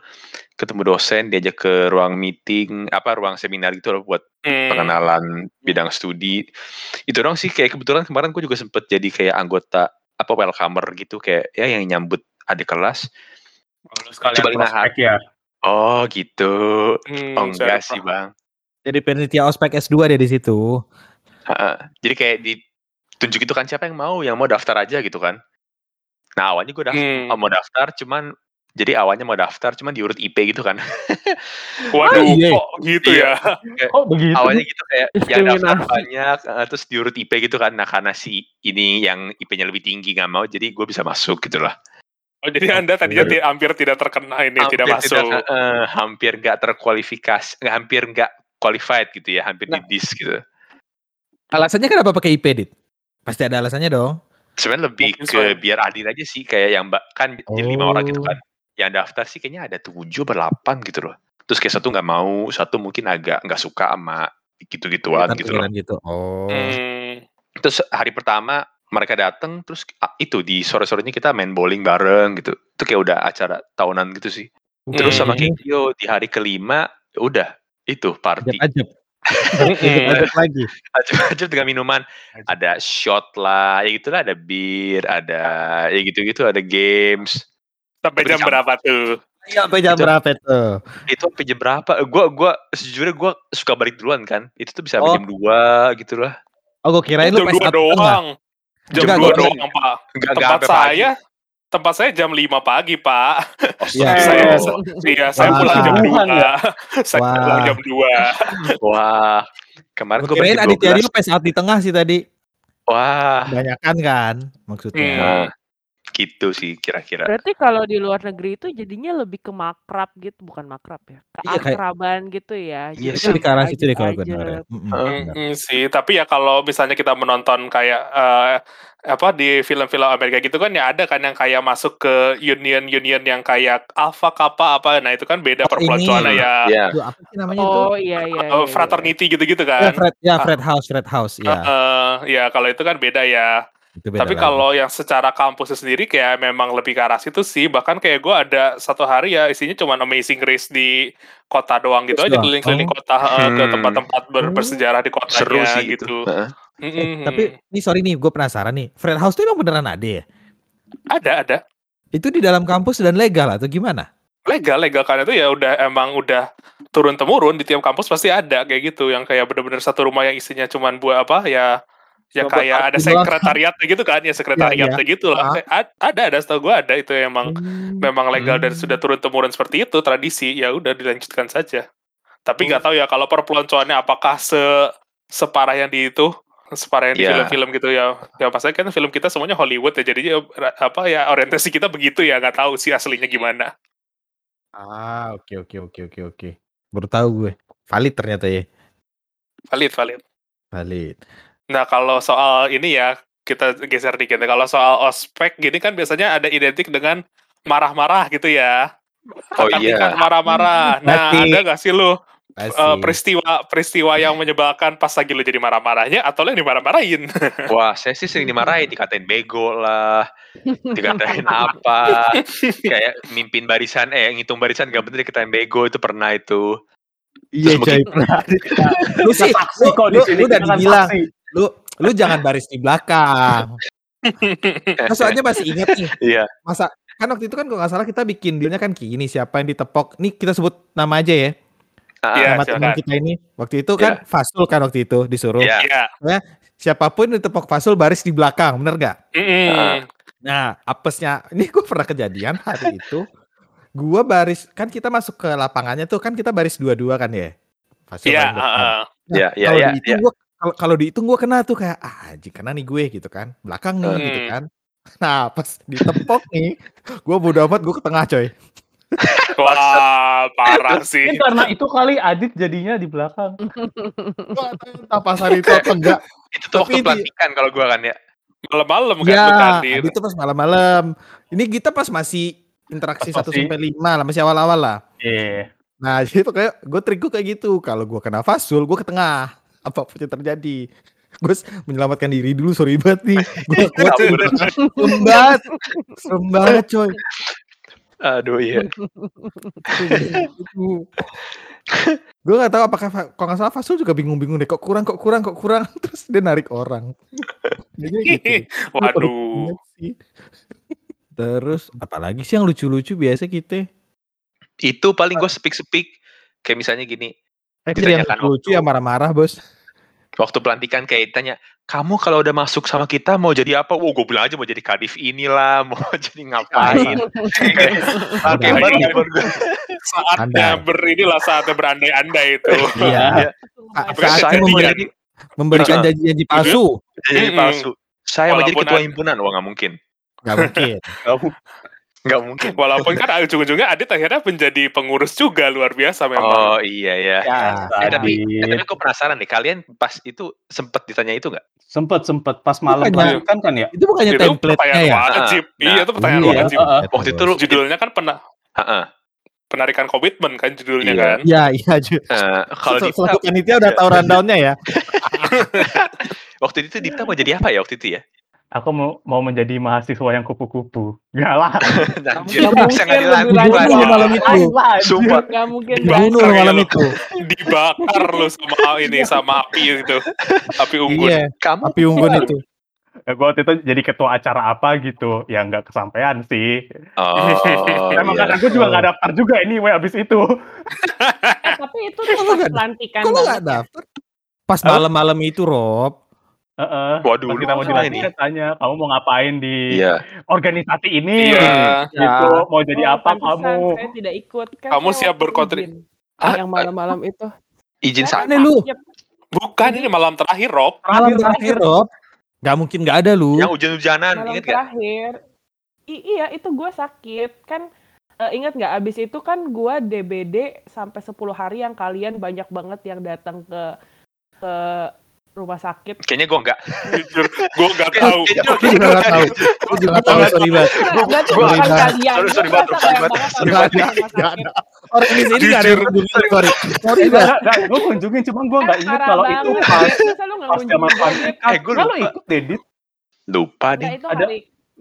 ketemu dosen, diajak ke ruang meeting, apa ruang seminar gitu loh buat Hmm. pengenalan bidang studi. Itu dong sih kayak kebetulan kemarin gue juga sempet jadi kayak anggota apa welcomer gitu kayak ya yang nyambut adik kelas. Sekalian Coba prospek ya. Oh gitu. Hmm, Oh enggak sih bang. Jadi penitia ospek S2 dia di situ. Jadi kayak ditunjuk itu kan siapa yang mau, yang mau daftar aja gitu kan. Nah awalnya gue daftar, Hmm. mau daftar cuman jadi awalnya mau daftar cuman diurut IP gitu kan. Waduh, Oh, iya. kok gitu Iya. ya? Oh begitu. awalnya gitu kayak yang daftar banyak eh, terus diurut IP gitu kan. Nah karena si ini yang IP-nya lebih tinggi nggak mau jadi gue bisa masuk gitu lah. Oh, jadi Anda tadinya ti- hampir tidak terkena ini, tidak masuk. eh, hampir nggak terkualifikasi, nggak hampir nggak qualified gitu ya, hampir Nah. di dis gitu. Alasannya kenapa pakai IP, Dit? Pasti ada alasannya dong. Sebenarnya lebih Mungkin ke soalnya- biar adil aja sih kayak yang mbak kan jadi lima orang gitu Oh. kan. Yang daftar sih kayaknya ada tujuh berdelapan gitu loh. Terus kayak satu nggak mau, satu mungkin agak nggak suka sama gitu-gituan gitu loh. Gitu. Oh. Hmm. Terus hari pertama mereka datang terus ah, itu di sore-sorenya kita main bowling bareng gitu. Itu kayak udah acara tahunan gitu sih. Terus sama Hmm. Gio di hari kelima ya udah itu party. Ajab-ajab. Mm-mm. Ajab lagi. Ajab-ajab dengan minuman. Ada shot lah, ya gitulah ada bir, ada ya gitu-gitu, ada games. Sampai jam berapa tuh? Iya, sampai jam Itu- berapa tuh? Itu sampai jam berapa? Gua gua sejujurnya gua suka balik duluan kan. Itu tuh bisa sampai Oh. jam 2 gitu lah. Oh, gue kirain lu jam pes 2 satu setengah. doang. Jam Enggak, 2 gua- doang, Pak. Enggak Tempat sampai pagi. saya tempat saya jam 5 pagi, Pak. Oh, Iya. Saya saya, iya, saya pulang jam 2. Tuhan ya? saya Wah. pulang jam 2. wah. Kemarin Gue gua kirain Aditya Rio pes saat di tengah sih tadi. Wah, Banyakan kan maksudnya. nah, gitu sih kira-kira. Berarti kalau di luar negeri itu jadinya lebih ke makrab gitu, bukan makrab ya, Iya, kayak- keakraban gitu ya. Iya sih. Itu di arah situ deh kalau benar ya. Mm, sih, tapi ya kalau misalnya kita menonton kayak eh, apa di film-film Amerika gitu kan ya ada kan yang kayak masuk ke union-union yang kayak Alpha Kappa apa, nah itu kan beda Oh, perpeloncoannya ya. Iya. Aduh, apa sih namanya itu? Oh iya iya. Iya, iya. fraternity gitu-gitu Ya, kan. Fred, ya Fred House, Fred House, ya. Heeh, ya kalau itu kan beda ya. Itu beda Tapi lagi. kalau yang secara kampus sendiri kayak memang lebih ke arah situ sih. Bahkan kayak gue ada satu hari ya isinya cuma Amazing Race di kota doang gitu Terus aja keliling-keliling Oh. kota eh, ke Hmm. tempat-tempat ber- Oh. bersejarah di kotanya Seru sih itu. gitu. Heeh. Eh, Mm-mm. tapi ini sorry nih, gue penasaran nih. Fred House itu emang beneran ada ya? ada ada Itu di dalam kampus dan legal atau gimana? legal legal kan itu ya udah emang udah turun temurun di tiap kampus pasti ada kayak gitu yang kayak bener-bener satu rumah yang isinya cuman buat apa ya ya Buat kayak ada sekretariatnya gitu kan ya sekretariatnya gitu lah Ah. Ad- ada ada setahu gue ada itu emang memang legal dan Hmm. sudah turun temurun seperti itu tradisi ya udah dilanjutkan saja tapi nggak tahu ya kalau perpeloncoannya apakah se separah yang di itu separah yang di Ya. film-film gitu ya ya maksudnya kan film kita semuanya Hollywood ya jadinya apa ya orientasi kita begitu ya nggak tahu sih aslinya gimana Ah, oke oke oke oke oke. Baru tahu gue. Valid ternyata ya. valid valid Valid. Nah kalau soal ini ya kita geser dikit kalau soal ospek gini kan biasanya ada identik dengan marah-marah gitu ya Oh Akad iya. nikah marah-marah nah Berarti- ada nggak sih lu Pasti. eh, peristiwa peristiwa yang menyebalkan pas lagi lu jadi marah-marahnya atau lu yang dimarah-marahin Wah, saya sih sering dimarahin, dikatain bego lah, dikatain apa, kayak mimpin barisan, eh ngitung barisan gak bener dikatain bego itu pernah itu. Iya Terus coy. mungkin- pernah. lu sih, lu, kok di lu, sini lu udah kan dibilang, saksi. Lu lu jangan baris di belakang. Nah, soalnya masih ingat nih, Iya. masa kan waktu itu kan kalau nggak salah kita bikin dealnya kan kayak gini siapa yang ditepok nih kita sebut nama aja ya Ah, Iya, nama teman silakan. kita ini waktu itu kan Fasul kan waktu itu disuruh Iya. Iya. siapa pun yang ditepok Fasul baris di belakang bener gak? Mm-mm. Nah apesnya ini gue pernah kejadian hari itu gua baris kan kita masuk ke lapangannya tuh kan kita baris dua-dua kan ya Fasul Iya. Nah, Iya, iya, kalau iya, dihitung iya. Kalau kalau dihitung gua kena tuh kayak ah anjing kena nih gue gitu kan. Belakang nih Hmm. gitu kan. Nah, pas ditepok nih, gua bodo amat gua ke tengah coy. Wah, parah sih. Mungkin karena itu kali Adit jadinya di belakang. Entah pas hari itu apa enggak. Itu tuh waktu pelantikan kalau gua kan ya. Malam-malam kan Ya, kan itu pas malam-malam. Ini kita pas masih interaksi Pas 1 masih- sampai 5 lah, masih awal-awal lah. Iya. Nah, jadi pokoknya gue trik gue kayak gitu. Kalau gua kena fasul, gua ke tengah. Apa pun yang terjadi. Gue menyelamatkan diri dulu, sorry banget nih. Gue kuat, serem banget. Serem banget coy. Aduh iya. gue gak tahu apakah kalau nggak salah Fasul juga bingung-bingung deh kok kurang kok kurang kok kurang terus dia narik orang Kayaknya gitu. Waduh. Terus apalagi sih yang lucu-lucu biasa kita Itu paling gua speak-speak kayak misalnya gini, eh yang Ditanyakan lucu ya marah-marah bos waktu pelantikan kayak tanya, "Kamu kalau udah masuk sama kita mau jadi apa?" Wow, gue bilang aja mau jadi kadif inilah, mau jadi ngapain. Oke. Saatnya Andai. ber inilah saatnya berandai-andai itu. iya Iya. Kan saatnya jadi memberi, memberikan janji-janji palsu Jadi Mm-mm. palsu. Saya mau jadi ketua himpunan, wah nggak mungkin. nggak mungkin Nggak mungkin. Walaupun kan ujung-ujungnya Adit akhirnya menjadi pengurus juga luar biasa memang. Oh iya ya. Ya, Eh, tapi, eh, tapi aku penasaran nih, kalian pas itu sempet ditanya itu nggak? Sempet sempet pas malam Bukannya- pelantikan kan ya. itu bukannya itu template-nya ya wajib. Nah, iya, itu pertanyaan iya, wajib. heeh. Waktu itu lu Judulnya kan pernah Heeh. penarikan komitmen kan judulnya Iya. kan. ya iya Ju. Eh, kalau Se- Dipta, selaku panitia udah tahu rundownnya ya waktu itu Dipta mau jadi apa ya waktu itu ya? Aku mau mau menjadi mahasiswa yang kupu-kupu. Enggak lah. Bisa mungkin. Dibunuh malam itu. Sumpah. Gak mungkin Dibakar Dibunuh malam itu. Dibakar lu sama ini sama api gitu. Api unggun. Iya, Kamu api unggun itu. Ya, gue waktu itu jadi ketua acara apa gitu. Ya nggak kesampaian sih. Oh, Emang iya. kan aku juga nggak daftar juga anyway abis itu. Eh, tapi itu tuh pelantikan Kok nggak ya. daftar? Pas malam-malam itu, Rob. Heeh. Waduh, Pas kita mau lu dilantik ini. kan tanya, kamu mau ngapain di Iya. organisasi ini? Iya. Gitu, mau jadi Oh, apa pantesan kamu? Saya tidak ikut. Kan Kamu saya siap waktu berkontri- izin. Ah, yang malam-malam itu. Izin Saya sana lu. Bukan ini malam terakhir, Rob. Malam terakhir, Rob. Gak mungkin gak ada lu. yang hujan-hujanan, malam inget gak? terakhir. I- iya, itu gue sakit. Kan eh, ingat nggak abis itu kan gue DBD sampai 10 hari yang kalian banyak banget yang datang ke ke rumah sakit. Kayaknya gue enggak. Jujur, gue nggak tahu. Aku juga gak tahu. Aku juga gak tahu, sorry banget. Bukan gua- kalian. sorry, banget, sorry banget, sorry orang banget. Orang di sini gak ada yang kunjungin, sorry. Sorry Enggak, banget. enggak, gue kunjungin, cuma gue nggak inget Parah kalau itu pas pas Dit? pelantikan. Eh, gua Enggak lo lupa. ikut deh, Dit. Lupa deh. itu Ada-.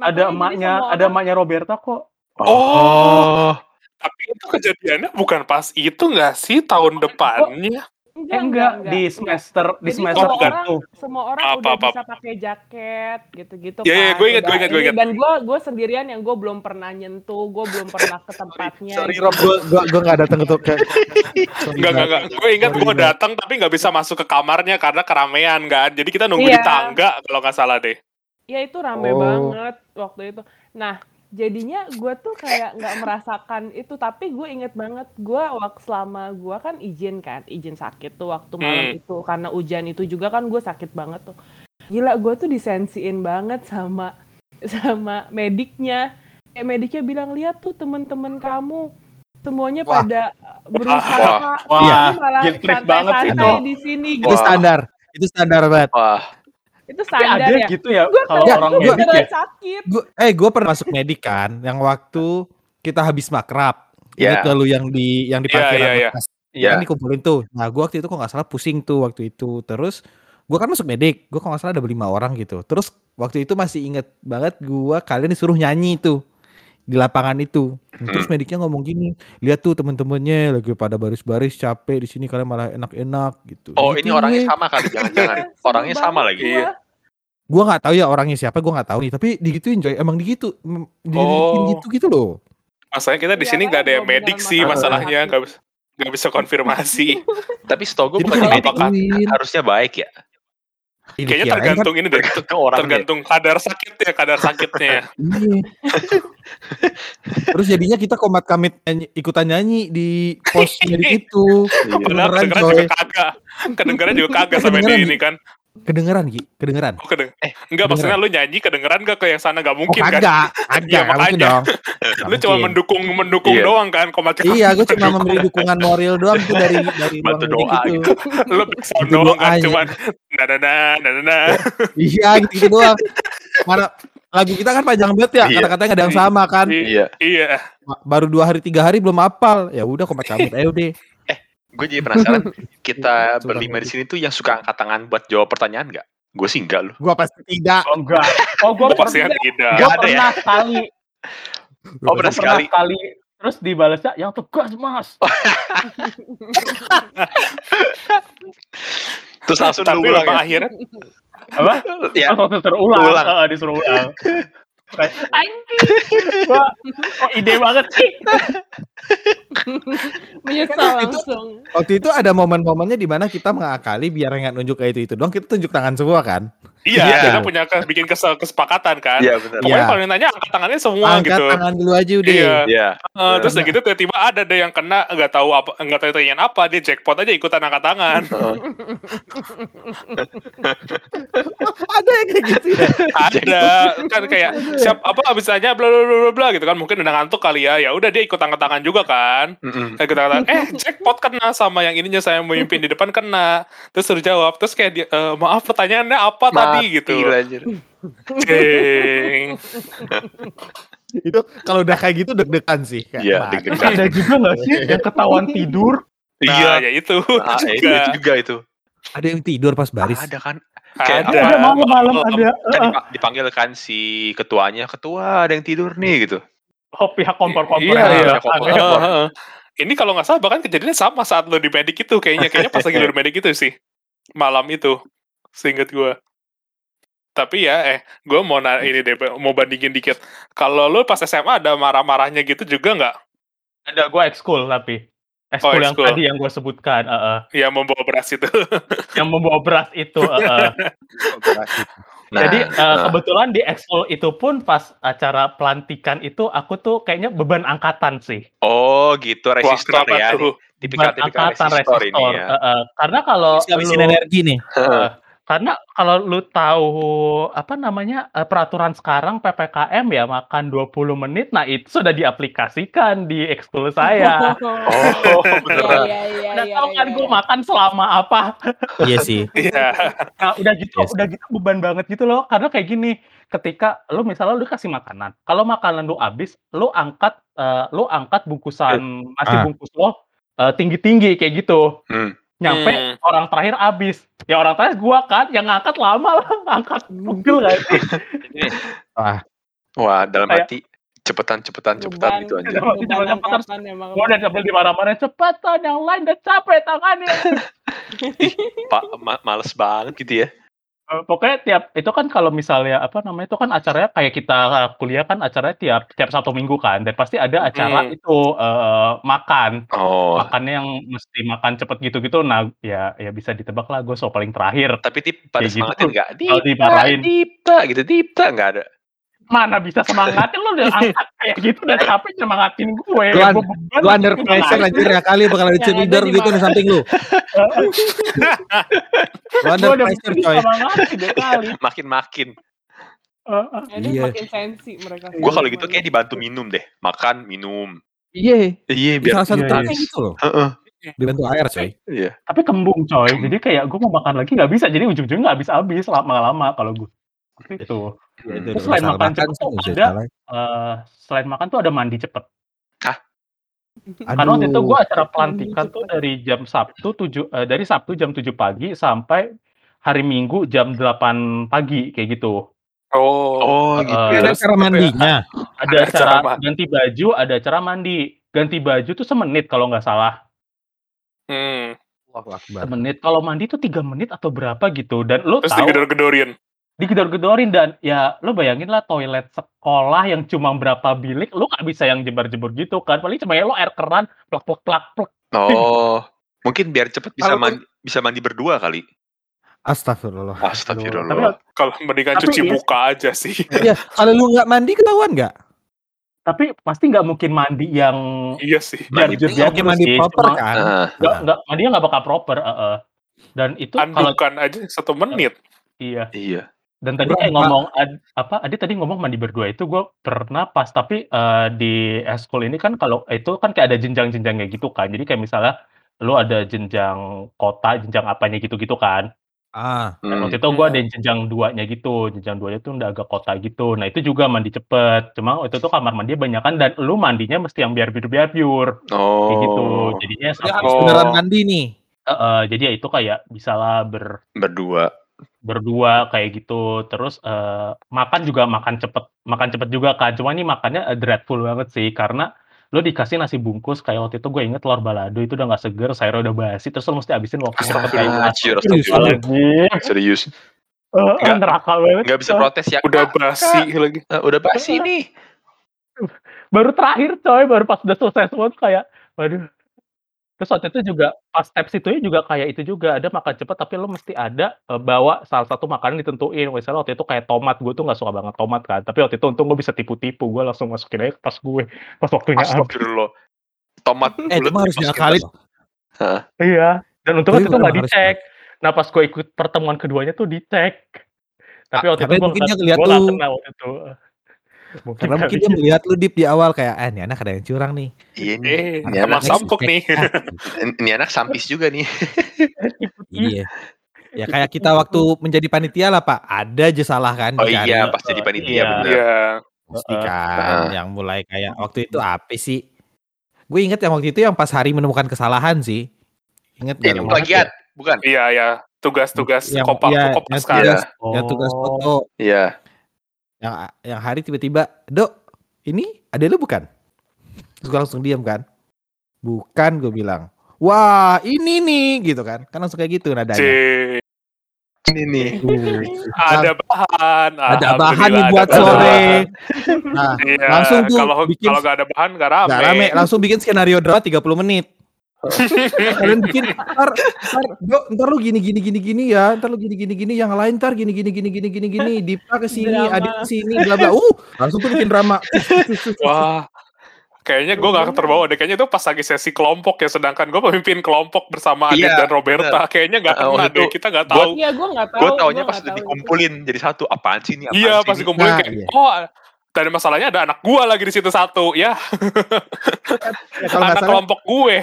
Ada emaknya, ada emaknya Roberta kok. Oh. Tapi itu kejadiannya bukan pas itu nggak sih tahun depannya? Eh enggak, di semester di Jadi semester semua bukan. orang, itu. semua orang Apa, udah apa, bisa pakai jaket gitu-gitu Iya, iya, kan. gue ingat, gue ingat, gue ini. ingat. Dan gue gue sendirian yang gue belum pernah nyentuh, gue belum pernah ke tempatnya. Sorry, gitu. Rob. Gue gua, gua gak datang ke... ke sorry Enggak, enggak, enggak. Gue ingat gue datang tapi nggak bisa masuk ke kamarnya karena keramaian kan. Jadi kita nunggu di Iya. tangga kalau nggak salah deh. Ya itu rame Oh. banget waktu itu. Nah, jadinya gue tuh kayak nggak merasakan itu, tapi gue inget banget gue waktu selama gue kan izin kan, izin sakit tuh waktu malam Hmm. itu karena hujan itu juga kan gue sakit banget tuh. Gila gue tuh disensiin banget sama sama mediknya. Eh mediknya bilang lihat tuh temen-temen kamu semuanya Wah. pada berusaha Wah. Wah. Malah santai-santai itu. di sini Itu gitu. Wah. standar. Itu standar banget. Wah. Itu Tapi standar ada ya. gitu ya Gue kalau Ya, orang gua- medik ya. sakit. Gua, eh, gue pernah masuk medik kan, yang waktu kita habis makrab. Ya. Ingat gak lu yang di yang di Iya, parkiran iya, iya. bekas? Iya. Kan dikumpulin tuh. Nah, gue waktu itu kok nggak salah pusing tuh waktu itu. Terus gue kan masuk medik. Gue kok nggak salah ada lima orang gitu. Terus waktu itu masih inget banget gue kalian disuruh nyanyi tuh di lapangan itu. Terus Hmm. mediknya ngomong gini, lihat tuh temen-temennya lagi pada baris-baris capek di sini kalian malah enak-enak gitu. Oh, Gitu ini orangnya sama kali jangan-jangan. Orangnya sama lagi. gua. Iya. Gue nggak tahu ya orangnya siapa, gue nggak tahu nih. Tapi digituin coy, emang digitu, didikin Oh. gitu gitu loh. Masalahnya kita di Iya, sini kan nggak ada yang gua medik sih masalah masalahnya nggak bisa nggak bisa konfirmasi. Tapi setahu gue bukan medik digituin, harusnya baik ya. Kayaknya kan- tergantung ini deh. Tergantung orangnya. Tergantung kadar sakitnya, kadar sakitnya. Iya. Terus jadinya kita komat kamit nyanyi, ikutan nyanyi di pos itu. Iya. Padahal Beneran kedengeran juga kagak. Kedengeran juga kagak sampai di ini kan. Kedengeran Ki, kedengeran. Oh, kedeng Eh, Enggak, maksudnya lu nyanyi kedengeran gak ke yang sana? Gak Oh mungkin kan? kagak, Iya, kagak, nggak mungkin makanya. dong. Lu cuma mendukung mendukung Iya. doang kan komat Iya, gue cuma memberi dukungan moral doang tuh dari dari Bantu doa itu. gitu. lu Itu doang kan cuman nah nah nah nah, nah. Iya, gitu, gitu doang. Mana lagu kita kan panjang banget ya, Iya. kata-katanya nggak ada yang sama kan. Iya. Iya. Baru dua hari tiga hari belum hafal. Ya udah komat kamit ayo deh. Gue jadi penasaran, kita Suka berlima di sini tuh yang suka angkat tangan buat jawab pertanyaan nggak? Gue sih enggak loh. Gua pasti tidak. Oh enggak. Oh gue Gua pasti tidak. Gue ada ya? pernah sekali. Oh, pernah sekali. sekali. Terus dibalasnya yang tegas mas. Terus langsung Tapi ya? akhirnya Apa? Ya, waktu terulang. Ulang. Heeh, disuruh ulang. Anjing. Gua kok ide banget sih. Menyesal Itu- langsung. Waktu itu ada momen-momennya di mana kita mengakali biar nggak nunjuk kayak itu itu doang, kita tunjuk tangan semua kan. Iya Iya. kita punya ke, bikin kesel, kesepakatan kan. iya benar. Pokoknya Iya. kalau ditanya angkat tangannya semua Angkat gitu. tangan dulu aja udah. Iya. Iya. Eh, terus udah gitu tiba-tiba ada deh yang kena nggak tahu apa nggak tahu pertanyaan apa dia jackpot aja ikutan angkat tangan. ada yang kayak gitu ya. ada kan kayak siap apa abis aja bla bla bla bla, bla gitu kan mungkin udah ngantuk kali ya ya udah dia ikut angkat tangan juga kan Mm-mm. kayak kita katakan eh jackpot kena sama yang ininya saya memimpin di depan kena terus suruh jawab terus kayak dia, "Eh, maaf pertanyaannya apa tadi Mati gitu itu kalau udah kayak gitu deg-degan sih. Kayak, Iya, "Wah, deg-degan. Ada juga nggak sih yang ketahuan tidur? nah Iya. ya itu Ah, itu, juga itu juga itu. Ada yang tidur pas baris. Ada kan? Kayak Ada. Ada malam-malam Malam, ada. kan dipa- dipanggil kan si ketuanya, "Ketua, ada yang tidur nih," gitu. Oh, pihak kompor-kompor Iya, yang iya. ya. Kompor. Ini kalau nggak salah bahkan kejadiannya sama saat lo di medik itu kayaknya kayaknya pas lagi lo di medik itu sih malam itu seingat gue tapi ya eh gue mau na ini deh mau bandingin dikit kalau lo pas SMA ada marah-marahnya gitu juga nggak Ada gue ekskul tapi. Ekskul yang ekskul. tadi yang gue sebutkan. heeh. ya membawa beras itu Yang membawa beras itu. heeh. Nah, Jadi nah. kebetulan di ekskul itu pun pas acara pelantikan itu aku tuh kayaknya beban angkatan sih. Oh, gitu Wah, resistor kenapa ya. Tipikal-tipikal angkatan resistor ini resistor. ya. heeh. Karena kalau lu energi nih. Heeh. Karena kalau lu tahu apa namanya eh, peraturan sekarang PPKM ya makan 20 menit, nah itu sudah diaplikasikan di ekskul saya. Oh, beneran. Iya, iya, iya, tahu kan iya, gue iya. makan selama apa. Iya sih. Iya. Nah, udah gitu, Yes. udah gitu beban banget gitu loh. Karena kayak gini, ketika lu misalnya lu kasih makanan, kalau makanan lu habis, lu angkat eh, lu angkat bungkusan nasi Ah. bungkus lo eh, tinggi-tinggi kayak gitu. Hmm. Nyampe Hmm. orang terakhir habis. Ya orang terakhir gua kan yang ngangkat lama lah, angkat pegel gak sih? Wah, Wah, dalam Kayak- hati cepetan cepetan cepetan gitu aja. Beban angkatan. angkatan emang. Gua udah sampai dimarah-marah cepetan yang lain udah capek tangannya. Pak ma- males banget gitu ya. Eh, pokoknya tiap itu kan kalau misalnya apa namanya itu kan acaranya kayak kita kuliah kan acaranya tiap tiap satu minggu kan dan pasti ada acara Hmm. itu eh, makan Oh, makannya yang mesti makan cepet gitu-gitu nah ya ya bisa ditebak lah gue so paling terakhir tapi tip pada Kayak gitu nggak? Dipta. Dipta gitu, Dipta nggak ada. Mana bisa semangatin lo udah angkat kayak gitu udah capek nyemangatin gue Lu beban, Lu under pressure anjir ya kali bakal ada Yang cheerleader ada gitu di samping lu. Lu under pressure coy. semangatin Makin-makin. Eh. Ini Iya. makin sensi mereka. Gue kalau gitu kayak dibantu minum deh. Makan, minum. Iya. Iya, Di salah satu Iya, iya. gitu loh. Heeh. Dibantu air coy. Iya. tapi kembung coy jadi kayak gue mau makan lagi nggak bisa jadi ujung-ujungnya nggak habis-habis lama-lama kalau gue itu Ya, itu Terus udah selain masalah makan makan cepet sih tuh ada- eh, selain makan tuh ada mandi cepet Aduh. Karena waktu itu gue acara pelantikan tuh dari jam Sabtu 7 eh, dari Sabtu jam 7 pagi sampai hari Minggu jam 8 pagi kayak gitu. Oh. Oh, Eh, gitu. Ada ya. Terus cara apa ya? mandinya. Ada Ada acara acara mandi. ganti baju, ada acara mandi. Ganti baju tuh semenit kalau nggak salah. Hmm. Akbar. Semenit. Kalau mandi tuh tiga menit atau berapa gitu. Dan lo Terus tahu digedor-gedorin. Digedor-gedorin dan ya lo bayangin lah toilet sekolah yang cuma berapa bilik, lo nggak bisa yang jebar-jebur gitu kan. Paling cuma ya lo air keran, plak plak plak plak. Oh, mungkin biar cepet bisa Kalau- mandi, bisa mandi berdua kali. Astagfirullah. Tapi Astagfirullah. Kalau mendingan Tapi cuci iya. muka aja sih. Ya, kalau lu nggak mandi ketahuan nggak? tapi pasti nggak mungkin mandi yang iya sih. Mandi- biar mungkin mandi proper Cuma- kan? Nggak nggak dia nggak bakal proper uh-uh. dan itu kalau Andukan aja satu menit. iya Iya. Dan tadi Bro, ngomong ad- apa Adi tadi ngomong mandi berdua itu gue pernah pas tapi eh, di eskul ini kan kalau itu kan kayak ada jenjang-jenjangnya gitu kan jadi kayak misalnya lu ada jenjang kota jenjang apanya gitu-gitu kan Ah, Dan Hmm. waktu itu gue ada yang jenjang duanya gitu jenjang duanya tuh udah agak kota gitu nah itu juga mandi cepet cuma waktu itu kamar mandi banyak kan dan lu mandinya mesti yang biar biur biar biur Oh. kayak gitu jadinya harus Oh. beneran mandi nih. Eh, eh, jadi ya itu kayak bisalah ber Berdua. Berdua kayak gitu terus eh, makan juga makan cepet makan cepet juga kan cuma ini makannya eh, dreadful banget sih karena lo dikasih nasi bungkus kayak waktu itu gue inget telur balado itu udah nggak seger sayurnya udah basi terus lo mesti habisin waktu cepet kayak gitu. Astagfirullahaladzim. Serius. Eh, Nggak- neraka banget Nggak bisa protes ya. Udah Kak, basi Kak. lagi. Eh, udah basi nih. baru terakhir coy baru pas udah selesai semua tuh kayak waduh terus waktu itu juga pas steps itu juga kayak itu juga ada makan cepet tapi lo mesti ada eh, bawa salah satu makanan ditentuin misalnya waktu itu kayak tomat gue tuh nggak suka banget tomat kan tapi waktu itu untung gue bisa tipu-tipu gue langsung masukin aja ke tas gue pas waktunya habis Astagfirullah. Tomat Eh, bulat cuma harus dimasukin diakalin. tas. Iya dan untung Tapi waktu itu nggak harus dicek nah pas gue ikut pertemuan keduanya tuh dicek tapi Ah, waktu itu gue mungkin dia ngeliat gue nggak lu. kena waktu itu mungkin Karena mungkin dia melihat lu dip di awal kayak, ah ini anak ada yang curang nih. Iya nih. Eh, Ini anak, sampuk nih. ini anak sampis juga nih. Iya. Ya kayak kita waktu menjadi panitia lah Pak, ada aja salah kan Oh iya, pas jadi panitia Iya. bener. Iya. Pasti kan Heeh. yang mulai kayak waktu itu apa sih? Gue inget yang waktu itu yang pas hari menemukan kesalahan sih. Ingat Eh, gak lu? plagiat, bukan? Iya, iya. tugas-tugas Yang kopak iya, kan. tugas Iya. yang tugas Oh. foto. Iya. Yang yang hari tiba-tiba, "Dok, ini ada lu bukan?" Terus gue langsung diam kan. "Bukan," gue bilang. "Wah, ini nih." gitu kan. Kan langsung kayak gitu nadanya. Ini nih. Tuh, ada bahan. ada bahan nih buat ada sore. bahan. Nah, Iya, Langsung tuh kalau bikin- kalau nggak ada bahan nggak rame. Gak rame, langsung bikin skenario drama 30 menit. Kalian bikin ntar, ntar, ntar lu gini gini gini gini ya, ntar lu gini gini gini, yang lain ntar gini gini gini gini gini gini, Dipa ke sini, Drama. Adik ke sini, bla bla. Uh, langsung tuh bikin drama. Wah, kayaknya gue nggak terbawa deh. Kayaknya itu pas lagi sesi kelompok ya, sedangkan gue pemimpin kelompok bersama Adit Iya, dan Roberta. Kayaknya nggak Ah, kena waktu deh, kita nggak gua- tahu. Iya, gue nggak tahu. Gue taunya pas udah tahu itu. dikumpulin jadi satu. Apaan sih ini? Apaan Iya, sih pas dikumpulin Nah, kayak, iya. oh, dan masalahnya ada anak gue lagi di situ satu, ya, Ya, anak salah, kelompok gue.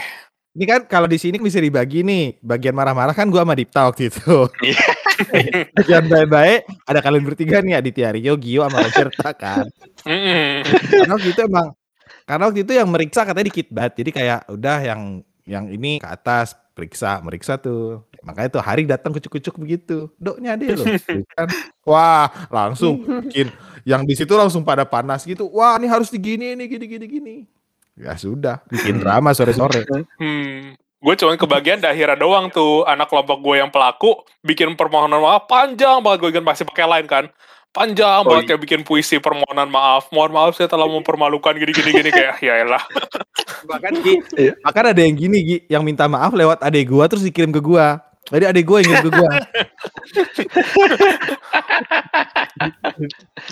Ini kan kalau di sini bisa dibagi nih, bagian marah-marah kan gua sama Dipta waktu itu. Iya. bagian baik-baik ada kalian bertiga nih, Aditya Rio, Gio, sama Roberta kan. Karena waktu itu emang karena waktu itu yang meriksa katanya dikit banget. Jadi kayak udah yang yang ini ke atas periksa meriksa tuh. Makanya tuh hari datang kucuk-kucuk begitu. Doknya ada loh. Tuh kan. Wah langsung bikin yang di situ langsung pada panas gitu. Wah ini harus digini ini gini gini gini ya sudah bikin drama sore-sore. Hmm. Gue cuma kebagian daerah doang tuh. Anak kelompok gue yang pelaku bikin permohonan maaf. Panjang banget gue kan masih pakai line kan. Panjang Oh, banget iya. kayak bikin puisi permohonan maaf. Mohon maaf saya telah mempermalukan gini gini. Gini kayak ya elah. Bahkan Gi, Iya. bahkan ada yang gini Gi, yang minta maaf lewat adek gua terus dikirim ke gua. Jadi adek gua yang ngirim ke gua.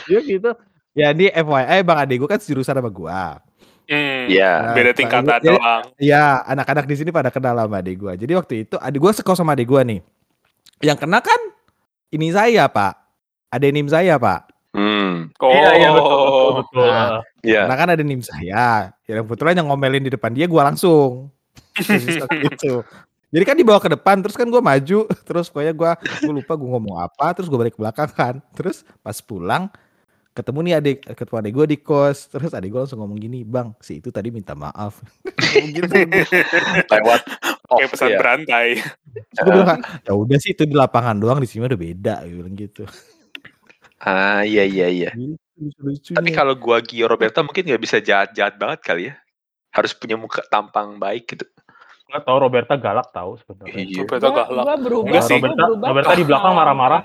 Iya gitu. Ya ini FYI bang. Adek gua kan jurusan sama gua hmm, Iya. beda Nah, tingkatan jadi- doang Iya, anak-anak di sini pada kenal sama adik gua. Jadi waktu itu adik gua sekos sama adik gua nih. Yang kena kan ini saya, Pak. Ada nim saya, Pak. Hmm. oh Iya, iya, betul, betul, betul. Nah, Iya. Karena kan ada nim saya. Ya kebetulan yang ngomelin di depan dia gua langsung. gitu. Jadi kan dibawa ke depan, terus kan gua maju, terus pokoknya gua gua lupa gua ngomong apa, terus gua balik ke belakang kan. Terus pas pulang ketemu nih adik ketemu adik gue di kos terus adik gue langsung ngomong gini bang si itu tadi minta maaf gitu Lewat off kayak pesan ya. berantai gue bilang ya udah sih itu di lapangan doang di sini udah beda gue bilang gitu Ah iya iya iya. Gitu. Tapi kalau gua Gio Roberta mungkin nggak bisa jahat-jahat banget kali ya. Harus punya muka tampang baik gitu. Nggak tahu Roberta galak tahu sebenarnya. Iya. Roberta Gua, galak gua berubah. Enggak sih. gua Roberta- berubah Roberta di belakang marah-marah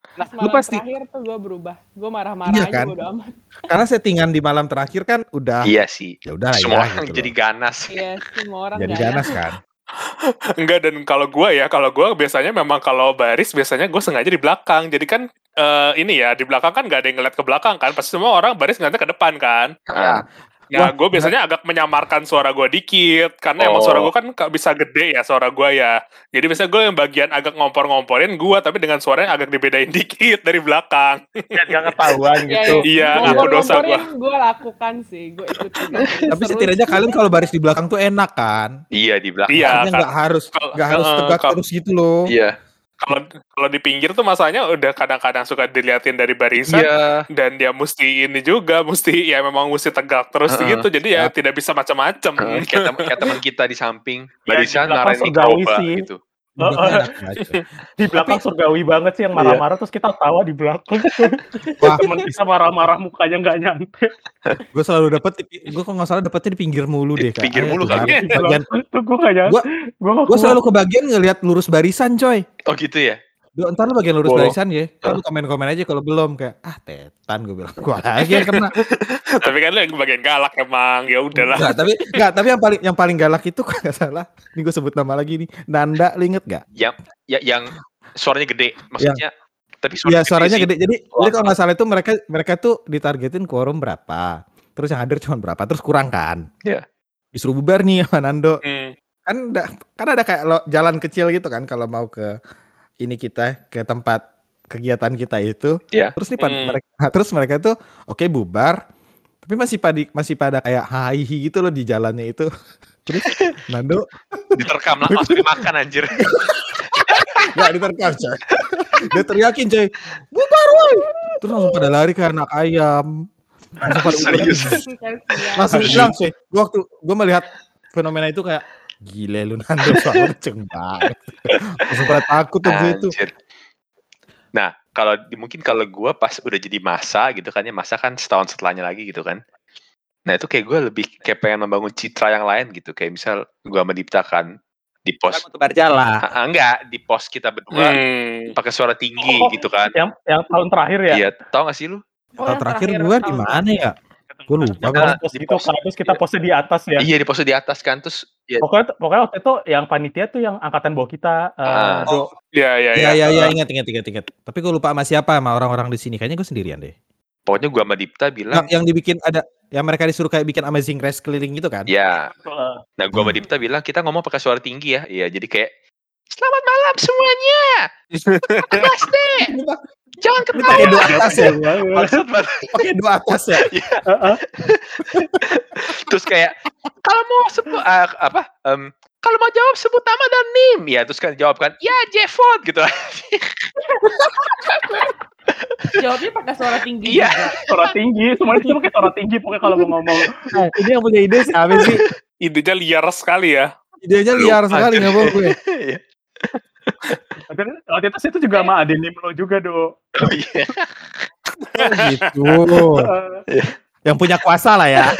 terakhir. Pas Lu malam pasti- terakhir tuh gue berubah. Gue marah-marah Iya aja kan? amat. karena settingan di malam terakhir kan udah Iya sih. ya udah lah Semua ya, orang gitu jadi loh. ganas. Iya, semua orang jadi ganas. ganas kan Enggak dan kalau gue ya kalau gue biasanya memang kalau baris biasanya gue sengaja di belakang jadi kan eh, ini ya di belakang kan nggak ada yang ngeliat ke belakang kan pasti semua orang baris ngeliatnya ke depan kan Ah, nah Wah, gue biasanya agak menyamarkan suara gue dikit karena emang Oh. suara gue kan nggak bisa gede ya suara gue ya jadi biasanya gue yang bagian agak ngompor-ngomporin gue tapi dengan suaranya agak dibedain dikit dari belakang Biar nggak ketahuan Iya, gitu. Iya, ngaku dosa gua. Gue lakukan sih, gue ikutin. tapi setidaknya kalian kalau baris di belakang tuh enak kan iya di belakang. Iya, kan. nggak harus nggak harus eh, tegak terus gitu loh Iya. Kalau kalau di pinggir tuh masanya udah kadang-kadang suka diliatin dari barisan Iya. dan dia mesti ini juga mesti ya memang mesti tegak terus Heeh, gitu. Jadi ya ya. tidak bisa macam-macam. Heeh, kayak teman kayak teman kita di samping. Iya, barisan belakang ngarahin surgawi gitu. Di belakang surgawi banget sih yang marah-marah terus kita tawa di belakang. Wah. Temen kita marah-marah mukanya nggak nyampe. gue selalu dapet gue kalau nggak salah dapetnya di pinggir mulu deh Kak. pinggir Eh, mulu, Kak. di bagian Itu gue nyampe. Gua- Gue selalu kebagian ngelihat lurus barisan coy Oh gitu ya. Duh, ntar lu bagian lurus barisan ya. Kan lu komen-komen aja kalau belum kayak ah tetan gue bilang. Gua lagi yang kena. tapi kan lu yang bagian galak emang ya udahlah Enggak, tapi enggak, tapi yang paling yang paling galak itu kalau nggak salah. Ini gue sebut nama lagi nih. Nanda, lu inget gak? Ya yang suaranya gede maksudnya. Tapi Iya suaranya sih. gede. Jadi Wah. jadi kalau nggak salah itu mereka mereka tuh ditargetin quorum berapa. Terus yang hadir cuma berapa. Terus kurang kan. Iya. Disuruh bubar nih sama Nando. Hmm. Kan kan ada kayak lo, jalan kecil gitu kan kalau mau ke ini kita ke tempat kegiatan kita itu. Iya. Terus nih Hmm. mereka terus mereka tuh oke bubar. Tapi masih pada masih pada kayak hahihi gitu loh di jalannya itu. Terus Nando diterkam lah langsung dimakan anjir. Gak diterkam coy Dia teriakin coy Bubar woi Terus langsung pada lari ke anak ayam Langsung pada Serius. Langsung hilang coy Gua waktu Gue melihat fenomena itu kayak Gile lu Nando soalnya kenceng banget. Langsung pada takut tuh gue itu. Anjir. Nah, kalau mungkin kalau gua pas udah jadi masa gitu kan ya, masa kan setahun setelahnya lagi gitu kan. Nah, itu kayak gue lebih kayak pengen membangun citra yang lain gitu. Kayak misal gua sama Dipta kan di pos Barjala. Ah, enggak, di pos kita berdua Hmm. pakai suara tinggi Oh, gitu kan. Yang yang tahun terakhir ya? Iya, tau gak sih lu? Oh, Tahun terakhir terakhir gue di mana ya? Gue lupa Kita gue. pos Di pos. kan, terus kita posnya di atas ya. Iya, di pos di atas kan terus ya Pokoknya pokoknya waktu itu yang panitia tuh yang angkatan bawah kita Ah. Do. Iya, iya, Iya iya. iya iya ingat ingat ingat ingat. Tapi gue lupa sama siapa sama orang-orang di sini. Kayaknya gue sendirian deh. pokoknya gua sama Dipta Yang, bilang yang dibikin ada yang mereka disuruh kayak bikin amazing race keliling gitu kan? ya. Eh, Nah, gua sama. Dipta bilang kita ngomong pakai suara tinggi ya. Iya, jadi kayak Selamat malam semuanya. Deh. Jangan Ini pakai ketawa. dua atas ya. Maksud banget. Pakai dua atas ya. Heeh. Terus kayak kalau mau sebut ah, apa? em, kalau mau jawab sebut nama dan nim. Ya, terus kan jawab kan, ya Jefford gitu. Jawabnya pakai suara tinggi Iya. suara tinggi, semuanya tuh pakai suara tinggi pokoknya kalau mau ngomong. Nah, ini yang punya ide siapa sih? Idenya liar sekali ya. Idenya liar sekali nggak bohong gue. Waktu itu- waktu itu situ juga sama Adenim lo juga, Do. Oh iya. Oh, gitu. Eh, Yang punya kuasa lah ya.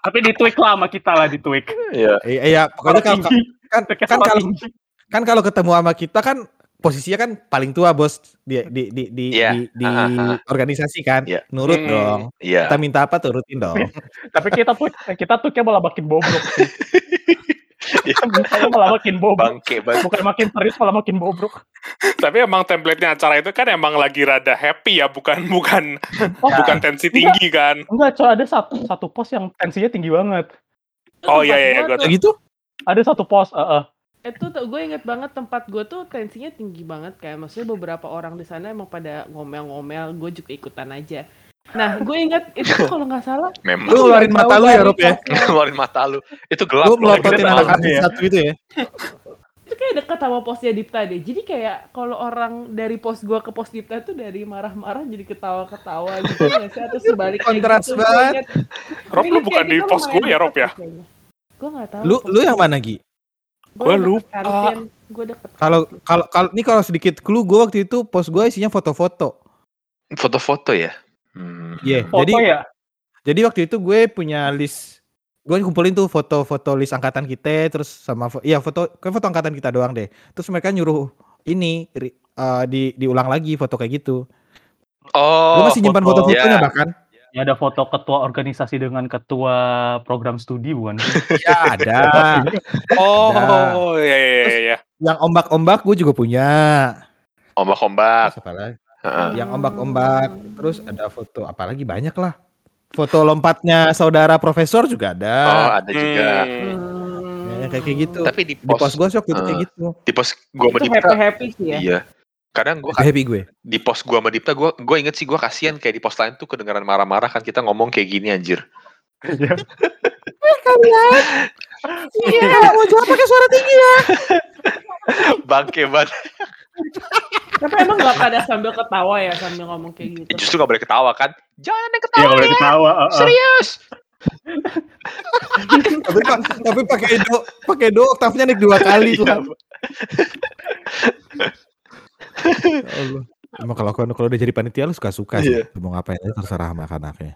tapi di tweak lah sama kita lah di tweak. Iya. Iya, iya, pokoknya kalau kan kan kalau kan kalau ketemu sama kita kan posisinya kan paling tua bos di di di di, Iya, di, di ah, ah, ah. organisasi kan. Iya. Nurut Hmm. dong. Iya. Kita minta apa turutin dong. Tapi kita tuh kita tuh kayak malah makin bobrok sih. Mukanya malah makin bobrok. Bangke banget. Bukan makin serius malah makin bobrok. Tapi emang template-nya acara itu kan emang lagi rada happy ya, bukan bukan Oh, bukan tensi tinggi kan. Enggak, coy, ada satu satu pos yang tensinya tinggi banget. Oh, iya, iya, iya, Kayak gitu? Ada satu pos, eh, eh. itu tuh gue inget banget tempat gue tuh tensinya tinggi banget kayak maksudnya beberapa orang di sana emang pada ngomel-ngomel gue juga ikutan aja nah gue inget itu kalau nggak salah Memang. Lu ngeluarin mata lu ya, Rob ya? posnya. Ngeluarin mata lu. Itu gelap. Lu melototin anak ya. satu gitu ya. itu kayak deket sama pos Dipta deh jadi kayak kalau orang dari pos gue ke pos Dipta tuh dari marah-marah jadi ketawa-ketawa gitu ya sih atau sebaliknya Kontras gitu. banget. Rob, lu bukan di pos gue ya, Rob ya? gue nggak tahu Lu lu yang gue. mana Gi? Gua deket lupa. gue deket Kalau kalau kalau ini kalau sedikit clue gue waktu itu pos gue isinya foto-foto. Foto-foto ya. Hmm. Iya, Foto jadi ya? jadi waktu itu gue punya list gue kumpulin tuh foto-foto list angkatan kita terus sama fo- iya foto kayak foto angkatan kita doang deh. Terus mereka nyuruh ini eh, di diulang lagi foto kayak gitu. Oh, gue masih nyimpan foto. foto-fotonya Ya. bahkan. Ya ada foto ketua organisasi dengan ketua program studi bukan? Ya ada. Oh, iya iya iya iya. Yang ombak-ombak gue juga punya. ombak-ombak. Lagi? Heeh. Yang ombak-ombak. Terus ada foto apalagi banyak lah. Foto lompatnya saudara profesor juga Oh, ada. ada juga. Hmm. Ya, kayak kayak gitu. Tapi di Di pos pos, gue sih waktu itu kayak eh, gitu. di pos gua sama Dipta, happy happy sih ya iya. Kadang gua Happy gue. di pos gua sama Dipta gua gua inget sih gua kasihan kayak di pos lain tuh kedengaran marah-marah kan kita ngomong kayak gini anjir. Iya. Iya, mau jawab pakai suara tinggi ya. Bangke banget. Tapi emang gak pada sambil ketawa ya sambil ngomong kayak gitu Justru gak boleh ketawa kan. Jangan ada Iya, ketawa kalau boleh ya. ketawa. eh, eh. Serius. tapi tapi pakai do pakai do oktavnya naik dua kali tuh. Iya. Ya Allah. Emang kalau kalau kalau udah jadi panitia lu suka-suka sih. Iya. Mau ngapain aja terserah sama anak-anaknya.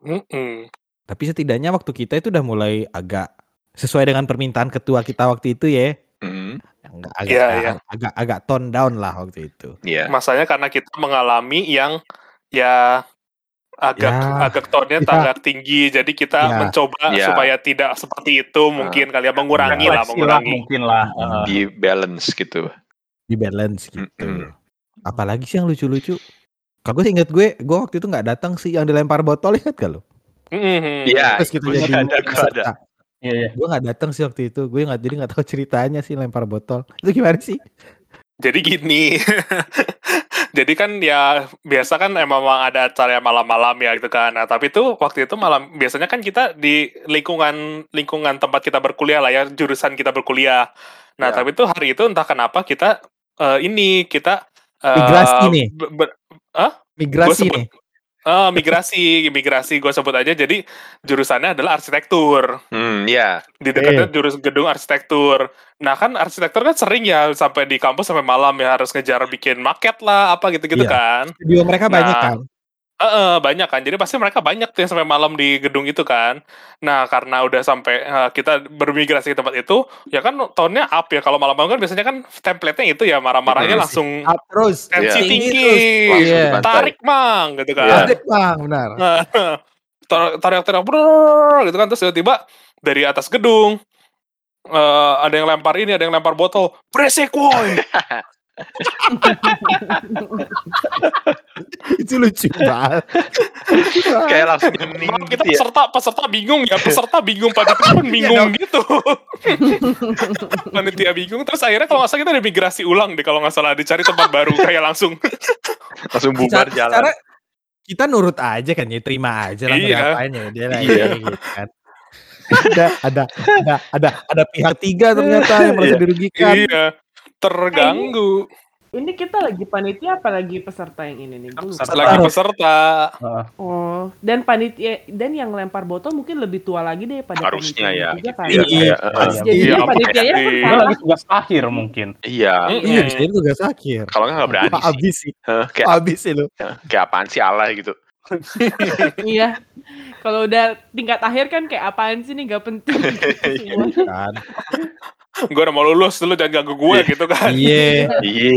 Mm-mm. Tapi setidaknya waktu kita itu udah mulai agak sesuai dengan permintaan ketua kita waktu itu ya. Hmm, Agak agak, Iya, iya. agak agak tone down lah waktu itu. Iya. Masanya karena kita mengalami yang ya agak Ya, agak tone-nya kita- agak tinggi, jadi kita Ya. mencoba Ya. supaya tidak seperti itu, mungkin kali ya mengurangi lah, Fleksi mengurangi. mungkin lah. eh. Di balance gitu. Di balance gitu. Mm-mm. Apalagi sih yang lucu-lucu. Kalau gue sih inget gue, gue waktu itu nggak datang sih yang dilempar botol inget gak lo? Mm-mm. Iya. Terus kita gua jadi ada, ada. Iya, iya. Gue nggak datang sih waktu itu. Gue nggak jadi nggak tahu ceritanya sih lempar botol. Itu gimana sih? Jadi gini, jadi kan ya biasa kan emang ada acara malam-malam ya gitu kan. Nah tapi itu waktu itu malam biasanya kan kita di lingkungan lingkungan tempat kita berkuliah lah ya jurusan kita berkuliah. Nah Ya. tapi itu hari itu entah kenapa kita eh, ini kita eh, Migrasi nih. be- be- Migrasi sebut- nih. Eh, migrasi, migrasi gue sebut aja. Jadi jurusannya adalah arsitektur. Hmm, ya. Di dekatnya jurus gedung arsitektur. Nah kan arsitektur kan sering ya sampai di kampus sampai malam ya harus ngejar bikin maket lah apa gitu-gitu Iya. kan. Studio mereka banyak Nah, kan. Eh, eh, banyak kan. Jadi pasti mereka banyak tuh yang sampai malam di gedung itu kan. Nah karena udah sampai eh, kita bermigrasi ke tempat itu, ya kan tonnya up ya. Kalau malam-malam kan biasanya kan template-nya itu ya marah-marahnya Hmm. langsung Up terus. tensi Iya. tinggi, terus. Iya. dibantai. tarik mang gitu kan. Iya. Ada bang, benar. Nah, tar- teriak-teriak brrrr, gitu kan terus tiba-tiba dari atas gedung eh, ada yang lempar ini, ada yang lempar botol. Beresek woi. Itu lucu banget. Kayak langsung hening kita gitu ya. peserta peserta bingung ya, peserta bingung, panitia pun bingung gitu. panitia bingung terus akhirnya kalau nggak salah kita ada migrasi ulang deh kalau nggak salah dicari tempat baru kayak langsung. Langsung bubar Secara- jalan. secara kita nurut aja kan ya, terima aja lah Iya. diapain ya dia lah Iya. ya, gitu kan. ada ada ada ada ada pihak tiga ternyata yang merasa Iya. dirugikan. iya. Terganggu. Ini kita lagi panitia apa lagi peserta yang ini nih? Peserta. Lagi peserta. Heeh. Oh, dan panitia dan yang lempar botol mungkin lebih tua lagi deh pada Harusnya panitia ya. juga kan. Iya, Iya. iya. Iya. Jadi Iya, kan salah. lagi tugas akhir mungkin. Iya. Iya, itu tugas akhir. Kalau nggak nggak berani sih. abis sih. Kayak Abis sih lu. kayak apaan sih Allah gitu. iya. Kalau udah tingkat akhir kan kayak apaan sih nih gak penting gitu. Kan. Gue udah mau lulus dulu jangan ganggu gue gitu kan. Iya. Iya.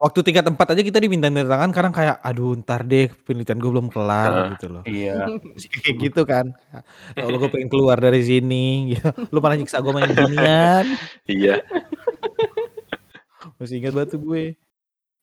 Waktu tingkat empat aja kita diminta tanda tangan karena kayak aduh ntar deh penelitian gue belum kelar Heeh. gitu loh. Iya. Kayak gitu kan. Kalau gue pengen keluar dari sini, gitu. lu malah nyiksa gue main ginian. Iya. Masih ingat batu gue.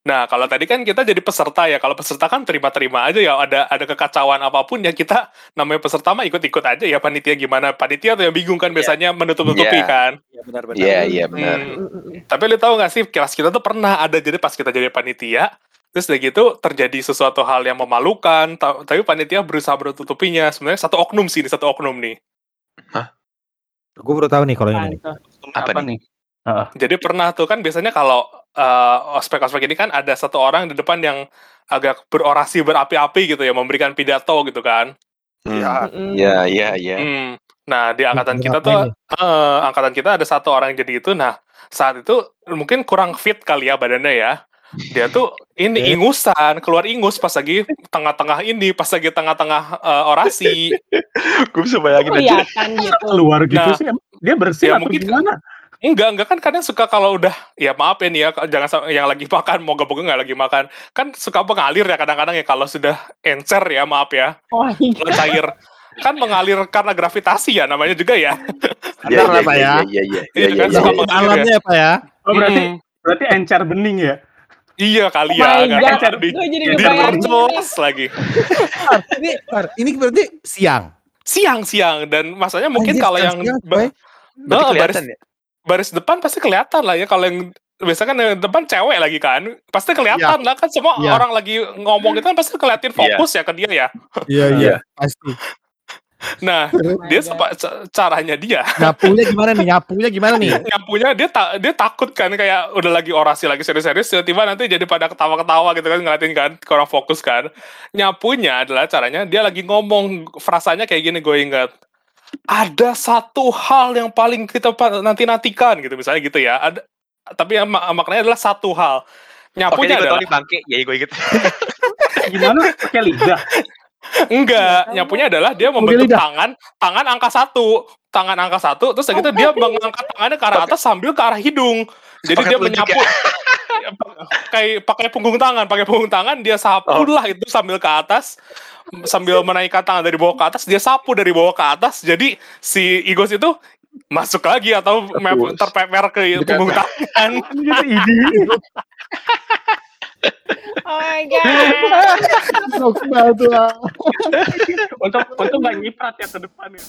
Nah, kalau tadi kan kita jadi peserta ya. Kalau peserta kan terima-terima aja ya. Ada ada kekacauan apa pun ya kita namanya peserta mah ikut-ikut aja ya panitia gimana. Panitia tuh yang bingung kan biasanya menutup-nutupi Iya. kan. Iya benar-benar. Iya, iya benar. Hmm. Tapi lu tahu gak sih kelas kita tuh pernah ada jadi pas kita jadi panitia terus udah gitu terjadi sesuatu hal yang memalukan ta- tapi panitia berusaha menutupinya sebenarnya satu oknum sih ini satu oknum nih Gue baru tahu nih kalau ini. Apa Apa nih? Heeh. jadi pernah tuh kan biasanya kalau eh, ospek-ospek ini kan ada satu orang di depan yang agak berorasi berapi-api gitu ya memberikan pidato gitu kan Hmm. Mm-mm. Iya, iya, iya. Hmm. Nah, di angkatan kita tuh, eh, angkatan kita ada satu orang yang jadi itu. Nah, saat itu mungkin kurang fit kali ya badannya ya. Dia tuh ini ingusan, keluar ingus pas lagi tengah-tengah ini, pas lagi tengah-tengah eh, orasi. Gue bisa bayangin aja. Gitu. Keluar gitu Nah. sih. Dia bersih Ya, atau mungkin- gimana? Enggak, enggak kan kadang suka kalau udah, ya maaf ya nih ya, jangan yang lagi makan, moga-moga nggak lagi makan. Kan suka mengalir ya kadang-kadang ya kalau sudah encer ya, maaf ya, Oh, iya. cair. Kan mengalir karena gravitasi ya namanya juga ya. Iya, ya. Iya, iya, iya. Iya, Iya, kan, iya, suka iya. mengalir ya. Alamnya ya Pak ya. Oh berarti Mm. berarti encer bening ya? Iya kali Oh ya, my nggak God, encer di, di reverse lagi. Ini ini berarti siang. Siang-siang dan masanya mungkin Anjir, kalau yang siang-siang, ba- Nah, kelihatan baris, ya. Baris depan pasti kelihatan lah ya kalau yang biasanya kan yang depan cewek lagi kan pasti kelihatan lah kan semua Iya. orang lagi ngomong gitu kan pasti kelihatan fokus ya ke dia ya Iya iya. pasti. nah Oh dia sepa- ca- caranya dia Nyapunya gimana nih? Nyapunya gimana nih? nyapunya dia tak dia takut kan kayak udah lagi orasi lagi serius-serius tiba-tiba nanti jadi pada ketawa-ketawa gitu kan ngeliatin kan kurang fokus kan nyapunya adalah caranya dia lagi ngomong frasanya kayak gini gue ingat ada satu hal yang paling kita pa- nanti-nantikan gitu misalnya gitu ya ada tapi yang mak- maknanya adalah satu hal Oke, nyapunya tau adalah nih bangke. Ya, gue inget. Gimana? Pakai lidah. enggak Iya, nyapunya adalah dia membentuk tangan tangan angka satu tangan angka satu terus gitu dia mengangkat tangannya ke arah atas sambil ke arah hidung jadi dia menyapu kayak pakai punggung tangan pakai punggung tangan dia sapu Oh. lah itu sambil ke atas sambil menaikkan tangan dari bawah ke atas dia sapu dari bawah ke atas jadi si Igos itu masuk lagi atau terpeper ke Dekat. punggung tangan Gitu ini. Oh my god. Untung untung nggak nyiprat ya ke depan ya.